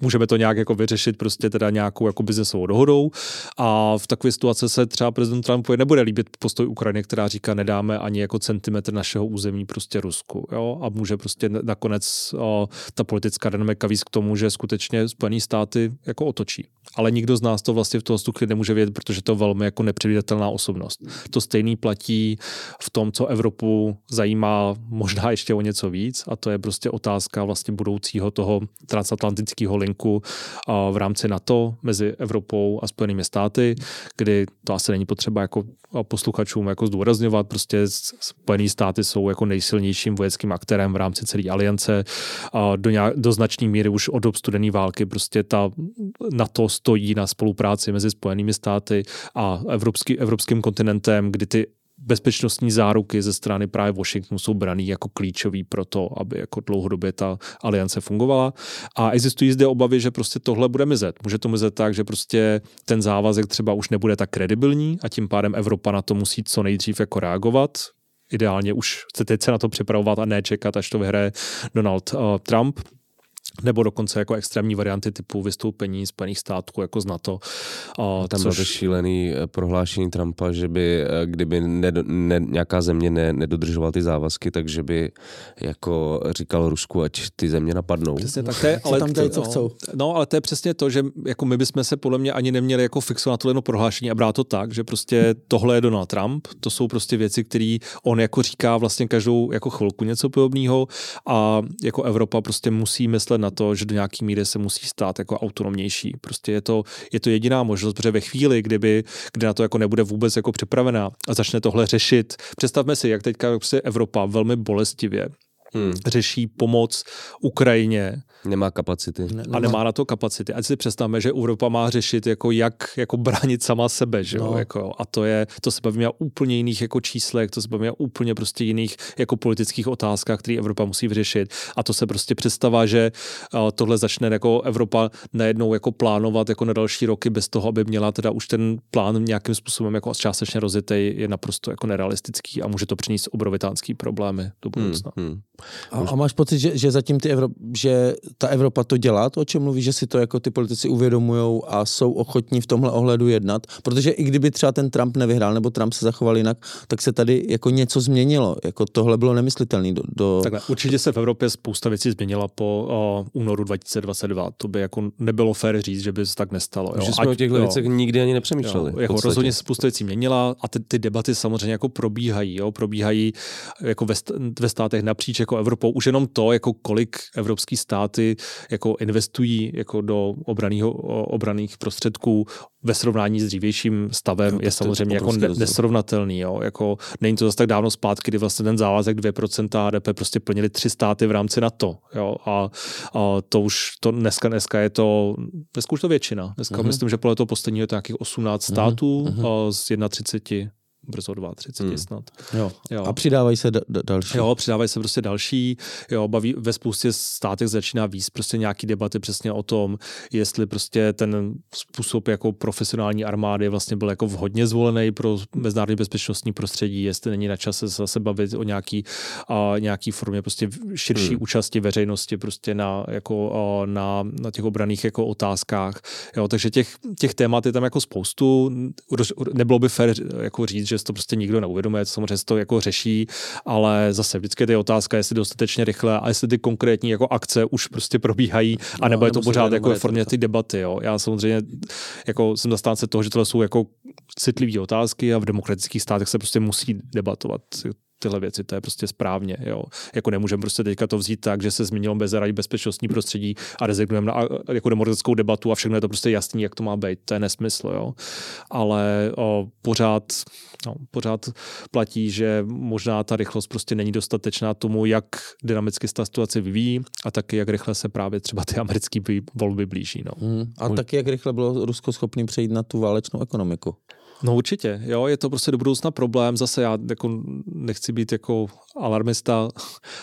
můžeme to nějak jako vyřešit prostě teda nějakou jako biznesovou dohodou a v takové situaci se třeba prezident Trump nebude líbit postoj Ukrajiny, která říká, nedáme ani jako centimetr našeho území prostě Rusku, jo, a může prostě nakonec o, ta politická dynamika víc k tomu, že skutečně Spojené státy jako otočí. Ale nikdo z nás to vlastně v toho chvíli nemůže vědět, protože to je velmi jako nepředvídatelná osobnost. To stejný platí v tom, co Evropu zajímá a možná ještě o něco víc a to je prostě otázka vlastně budoucího toho transatlantického linku v rámci NATO mezi Evropou a Spojenými státy, kdy to asi není potřeba jako posluchačům jako zdůrazňovat, prostě Spojené státy jsou jako nejsilnějším vojenským aktérem v rámci celé aliance a do, nějak, do značné míry už od dob studené války prostě ta NATO stojí na spolupráci mezi Spojenými státy a evropský, evropským kontinentem, kdy ty bezpečnostní záruky ze strany právě Washingtonu jsou braný jako klíčový pro to, aby jako dlouhodobě ta aliance fungovala. A existují zde obavy, že prostě tohle bude mizet. Může to mizet tak, že prostě ten závazek třeba už nebude tak kredibilní a tím pádem Evropa na to musí co nejdřív jako reagovat. Ideálně už se teď se na to připravovat a ne čekat, až to vyhraje Donald uh, Trump nebo dokonce jako extrémní varianty typu vystoupení Spojených států jako z NATO. A Tam což... bylo to šílený eh, prohlášení Trumpa, že by, eh, kdyby ne, ne, nějaká země ne, nedodržovala ty závazky, takže by jako říkal Rusku, ať ty země napadnou. Přesně tak, to je, ale, tam tady, co chcou. No, ale to je přesně to, že jako my bychom se podle mě ani neměli jako fixovat to prohlášení a brát to tak, že prostě tohle je Donald Trump, to jsou prostě věci, které on jako říká vlastně každou jako chvilku něco podobného a jako Evropa prostě musí myslet na to, že do nějaký míry se musí stát jako autonomnější. Prostě je to, je to jediná možnost, protože ve chvíli, kdyby, kdy na to jako nebude vůbec jako připravená a začne tohle řešit, představme si, jak teďka Evropa velmi bolestivě hmm. řeší pomoc Ukrajině. Nemá kapacity. Ne, nemá. A nemá na to kapacity. Ať si představme, že Evropa má řešit, jako jak jako bránit sama sebe. Že no. jako, a to je, to se bavíme o úplně jiných jako číslech, to se bavíme o úplně prostě jiných jako politických otázkách, které Evropa musí vyřešit. A to se prostě představa, že tohle začne jako Evropa najednou jako plánovat jako na další roky bez toho, aby měla teda už ten plán nějakým způsobem jako částečně rozjetý, je naprosto jako nerealistický a může to přinést obrovitánský problémy do budoucna. Hmm, hmm. A, a máš pocit, že, že zatím ty Evro- že ta Evropa to dělá, to, o čem mluví, že si to jako ty politici uvědomují a jsou ochotní v tomhle ohledu jednat? Protože i kdyby třeba ten Trump nevyhrál nebo Trump se zachoval jinak, tak se tady jako něco změnilo. Jako tohle bylo nemyslitelné. Do, do... Takhle, určitě se v Evropě spousta věcí změnila po uh, únoru 2022. To by jako nebylo fér říct, že by se tak nestalo. Jo. Že jsme Ať, o těchto věcech nikdy ani nepřemýšleli. Jo, jako rozhodně spousta věcí měnila a ty, ty debaty samozřejmě jako probíhají. Jo. Probíhají jako ve, ve státech napříč jako Evropou. Už jenom to, jako kolik evropský státy jako investují jako do obraného, obraných prostředků ve srovnání s dřívějším stavem no, je samozřejmě jako ne, nesrovnatelný. Jo. Jako, není to zase tak dávno zpátky, kdy vlastně ten závazek 2% HDP prostě plnili tři státy v rámci NATO. Jo. A, a, to už to dneska, dneska je to, dneska už to většina. Dneska uh-huh. myslím, že podle toho posledního je to nějakých 18 mhm, států uh-huh. z 31 brzo 32 hmm. snad. Jo. jo. A přidávají se d- d- další. Jo, přidávají se prostě další. Jo, baví, ve spoustě státech začíná víc prostě nějaký debaty přesně o tom, jestli prostě ten způsob jako profesionální armády vlastně byl jako vhodně zvolený pro mezinárodní bezpečnostní prostředí, jestli není na čase zase bavit o nějaký, a, nějaký formě prostě širší hmm. účasti veřejnosti prostě na, jako, a, na, na těch obraných jako otázkách. Jo, takže těch, těch témat je tam jako spoustu. Nebylo by fér jako říct, že to prostě nikdo neuvědomuje, samozřejmě se to jako řeší, ale zase vždycky je otázka, jestli dostatečně rychle a jestli ty konkrétní jako akce už prostě probíhají, a nebo no, je to pořád jako ve formě ty debaty. Jo. Já samozřejmě jako jsem zastánce toho, že tohle jsou jako citlivé otázky a v demokratických státech se prostě musí debatovat tyhle věci, to je prostě správně. Jo. Jako nemůžeme prostě teďka to vzít tak, že se změnilo bezerají bezpečnostní prostředí a rezignujeme na jako demokratickou debatu a všechno je to prostě jasný, jak to má být. To je nesmysl. Jo. Ale o, pořád, no, pořád platí, že možná ta rychlost prostě není dostatečná tomu, jak dynamicky se ta situace vyvíjí a taky jak rychle se právě třeba ty americké volby blíží. No. Hmm. A taky jak rychle bylo Rusko schopný přejít na tu válečnou ekonomiku. No určitě, jo, je to prostě do budoucna problém. Zase já jako nechci být jako alarmista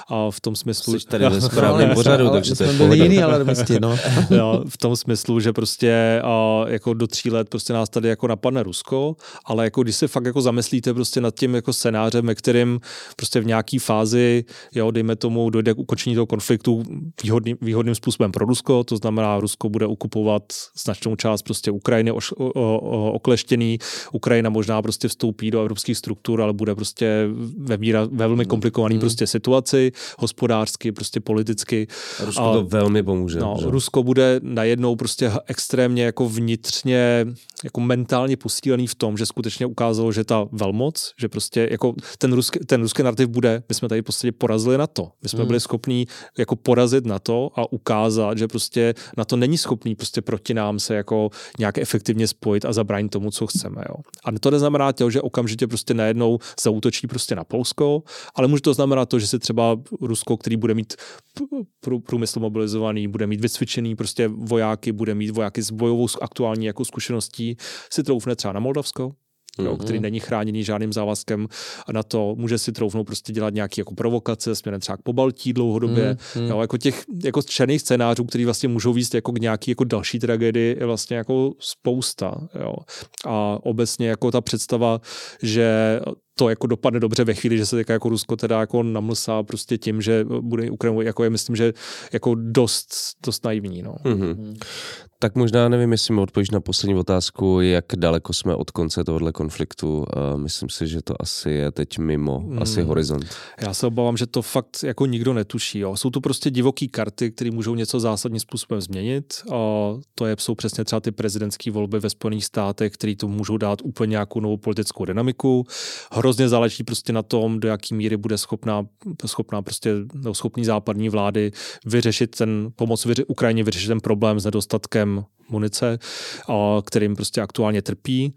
a v tom smyslu... Jsi tady ve správném pořadu, takže to je byli jiný alarmisti, no. jo, v tom smyslu, že prostě a, jako do tří let prostě nás tady jako napadne Rusko, ale jako když se fakt jako zamyslíte prostě nad tím jako scénářem, ve kterým prostě v nějaký fázi, jo, dejme tomu, dojde k ukončení toho konfliktu výhodným, výhodným způsobem pro Rusko, to znamená, Rusko bude ukupovat značnou část prostě Ukrajiny oš, o, o, okleštěný, Ukrajina možná prostě vstoupí do evropských struktur, ale bude prostě ve, míra, ve velmi komplikovaný hmm. prostě situaci, hospodářsky, prostě politicky. Rusko a, to velmi pomůže. No, Rusko bude najednou prostě extrémně jako vnitřně, jako mentálně posílený v tom, že skutečně ukázalo, že ta velmoc, že prostě jako ten ruský, ten ruský narrativ bude, my jsme tady prostě porazili na to. My jsme hmm. byli schopní jako porazit na to a ukázat, že prostě na to není schopný prostě proti nám se jako nějak efektivně spojit a zabránit tomu, co chceme. Jo. A to neznamená to, že okamžitě prostě najednou zautočí prostě na Polsko, ale může to znamenat to, že si třeba Rusko, který bude mít průmysl mobilizovaný, bude mít vycvičený prostě vojáky, bude mít vojáky s bojovou aktuální jako zkušeností, si troufne třeba na Moldavsko, jo, mm-hmm. který není chráněný žádným závazkem na to, může si troufnout prostě dělat nějaké jako provokace směrem třeba k pobaltí dlouhodobě, mm-hmm. jo, jako těch jako černých scénářů, který vlastně můžou výst jako k nějaký jako další tragédii je vlastně jako spousta, jo. A obecně jako ta představa, že to jako dopadne dobře ve chvíli, že se teďka jako Rusko teda jako namlsá prostě tím, že bude Ukrajinu, jako je myslím, že jako dost, dost naivní. No. Mm-hmm. Tak možná nevím, jestli mi odpovíš na poslední otázku, jak daleko jsme od konce tohohle konfliktu. Uh, myslím si, že to asi je teď mimo, mm. asi horizont. Já se obávám, že to fakt jako nikdo netuší. Jo. Jsou to prostě divoký karty, které můžou něco zásadním způsobem změnit. A to je, jsou přesně třeba ty prezidentské volby ve Spojených státech, které to můžou dát úplně nějakou novou politickou dynamiku. Hrozně záleží prostě na tom, do jaký míry bude schopná, schopná prostě, no, schopný západní vlády vyřešit ten, pomoc vyři, Ukrajině vyřešit ten problém s nedostatkem munice, kterým prostě aktuálně trpí,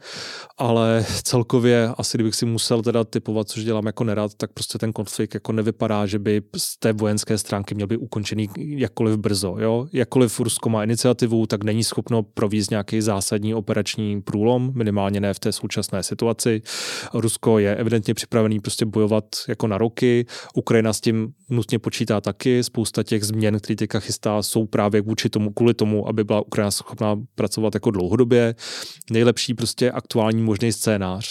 ale celkově asi kdybych si musel teda typovat, což dělám jako nerad, tak prostě ten konflikt jako nevypadá, že by z té vojenské stránky měl být ukončený jakkoliv brzo. Jo? Jakkoliv Rusko má iniciativu, tak není schopno provízt nějaký zásadní operační průlom, minimálně ne v té současné situaci. Rusko je evidentně připravený prostě bojovat jako na roky, Ukrajina s tím nutně počítá taky, spousta těch změn, které teďka chystá, jsou právě vůči tomu, kvůli tomu, aby byla Ukrajina schopná pracovat jako dlouhodobě. Nejlepší prostě aktuální možný scénář,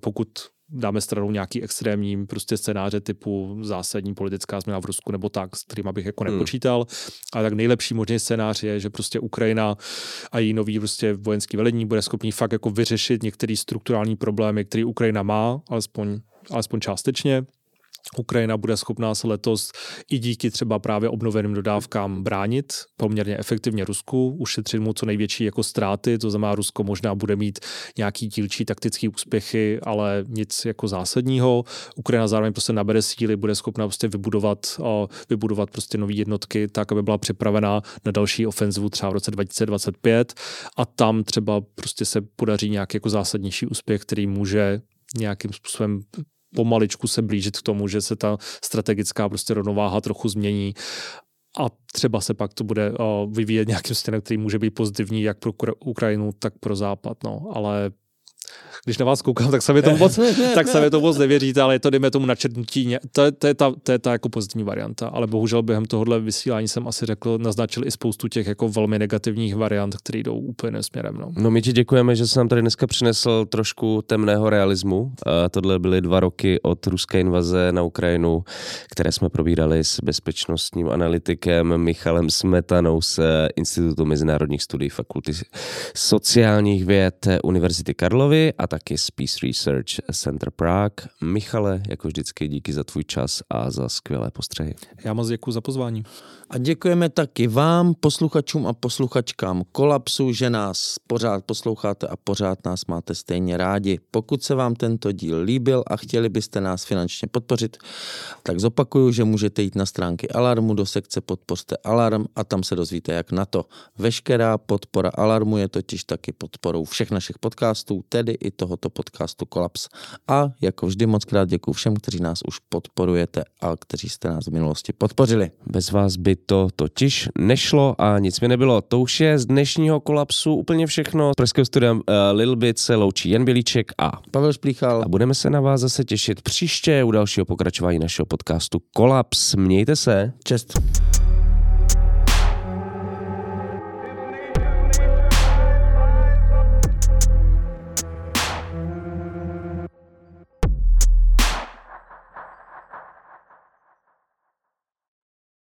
pokud dáme stranou nějaký extrémní prostě scénáře typu zásadní politická změna v Rusku nebo tak, s kterým bych jako hmm. nepočítal. Hmm. Ale tak nejlepší možný scénář je, že prostě Ukrajina a její nový prostě vojenský velení bude schopný fakt jako vyřešit některé strukturální problémy, které Ukrajina má, alespoň, alespoň částečně Ukrajina bude schopná se letos i díky třeba právě obnoveným dodávkám bránit poměrně efektivně Rusku, ušetřit mu co největší jako ztráty, to znamená Rusko možná bude mít nějaký dílčí taktický úspěchy, ale nic jako zásadního. Ukrajina zároveň prostě nabere síly, bude schopná prostě vybudovat, vybudovat prostě nové jednotky tak, aby byla připravena na další ofenzivu třeba v roce 2025 a tam třeba prostě se podaří nějaký jako zásadnější úspěch, který může nějakým způsobem pomaličku se blížit k tomu, že se ta strategická prostě rovnováha trochu změní a třeba se pak to bude vyvíjet nějakým směrem, který může být pozitivní jak pro Ukrajinu, tak pro Západ. No. Ale když na vás koukám, tak se mi to moc, tak se mi to moc nevěříte, ale je to, dejme tomu, načetnutí. To, je, to, je ta, to je ta jako pozitivní varianta, ale bohužel během tohohle vysílání jsem asi řekl, naznačil i spoustu těch jako velmi negativních variant, které jdou úplně směrem. No. no my ti děkujeme, že jsi nám tady dneska přinesl trošku temného realismu. A tohle byly dva roky od ruské invaze na Ukrajinu, které jsme probírali s bezpečnostním analytikem Michalem Smetanou z Institutu mezinárodních studií Fakulty sociálních věd Univerzity Karlovy a taky z Peace Research Center Prague. Michale, jako vždycky díky za tvůj čas a za skvělé postřehy. Já moc děkuji za pozvání. A děkujeme taky vám, posluchačům a posluchačkám Kolapsu, že nás pořád posloucháte a pořád nás máte stejně rádi. Pokud se vám tento díl líbil a chtěli byste nás finančně podpořit, tak zopakuju, že můžete jít na stránky Alarmu do sekce Podpořte Alarm a tam se dozvíte, jak na to. Veškerá podpora Alarmu je totiž taky podporou všech našich podcastů, tedy i tohoto podcastu Kolaps. A jako vždy moc krát děkuji všem, kteří nás už podporujete a kteří jste nás v minulosti podpořili. Bez vás by to totiž nešlo a nic mi nebylo. To už je z dnešního kolapsu úplně všechno. Z Pražského studia uh, Little Bit se loučí Jan Bělíček a Pavel Šplíchal. A budeme se na vás zase těšit příště u dalšího pokračování našeho podcastu Kolaps. Mějte se. Čest.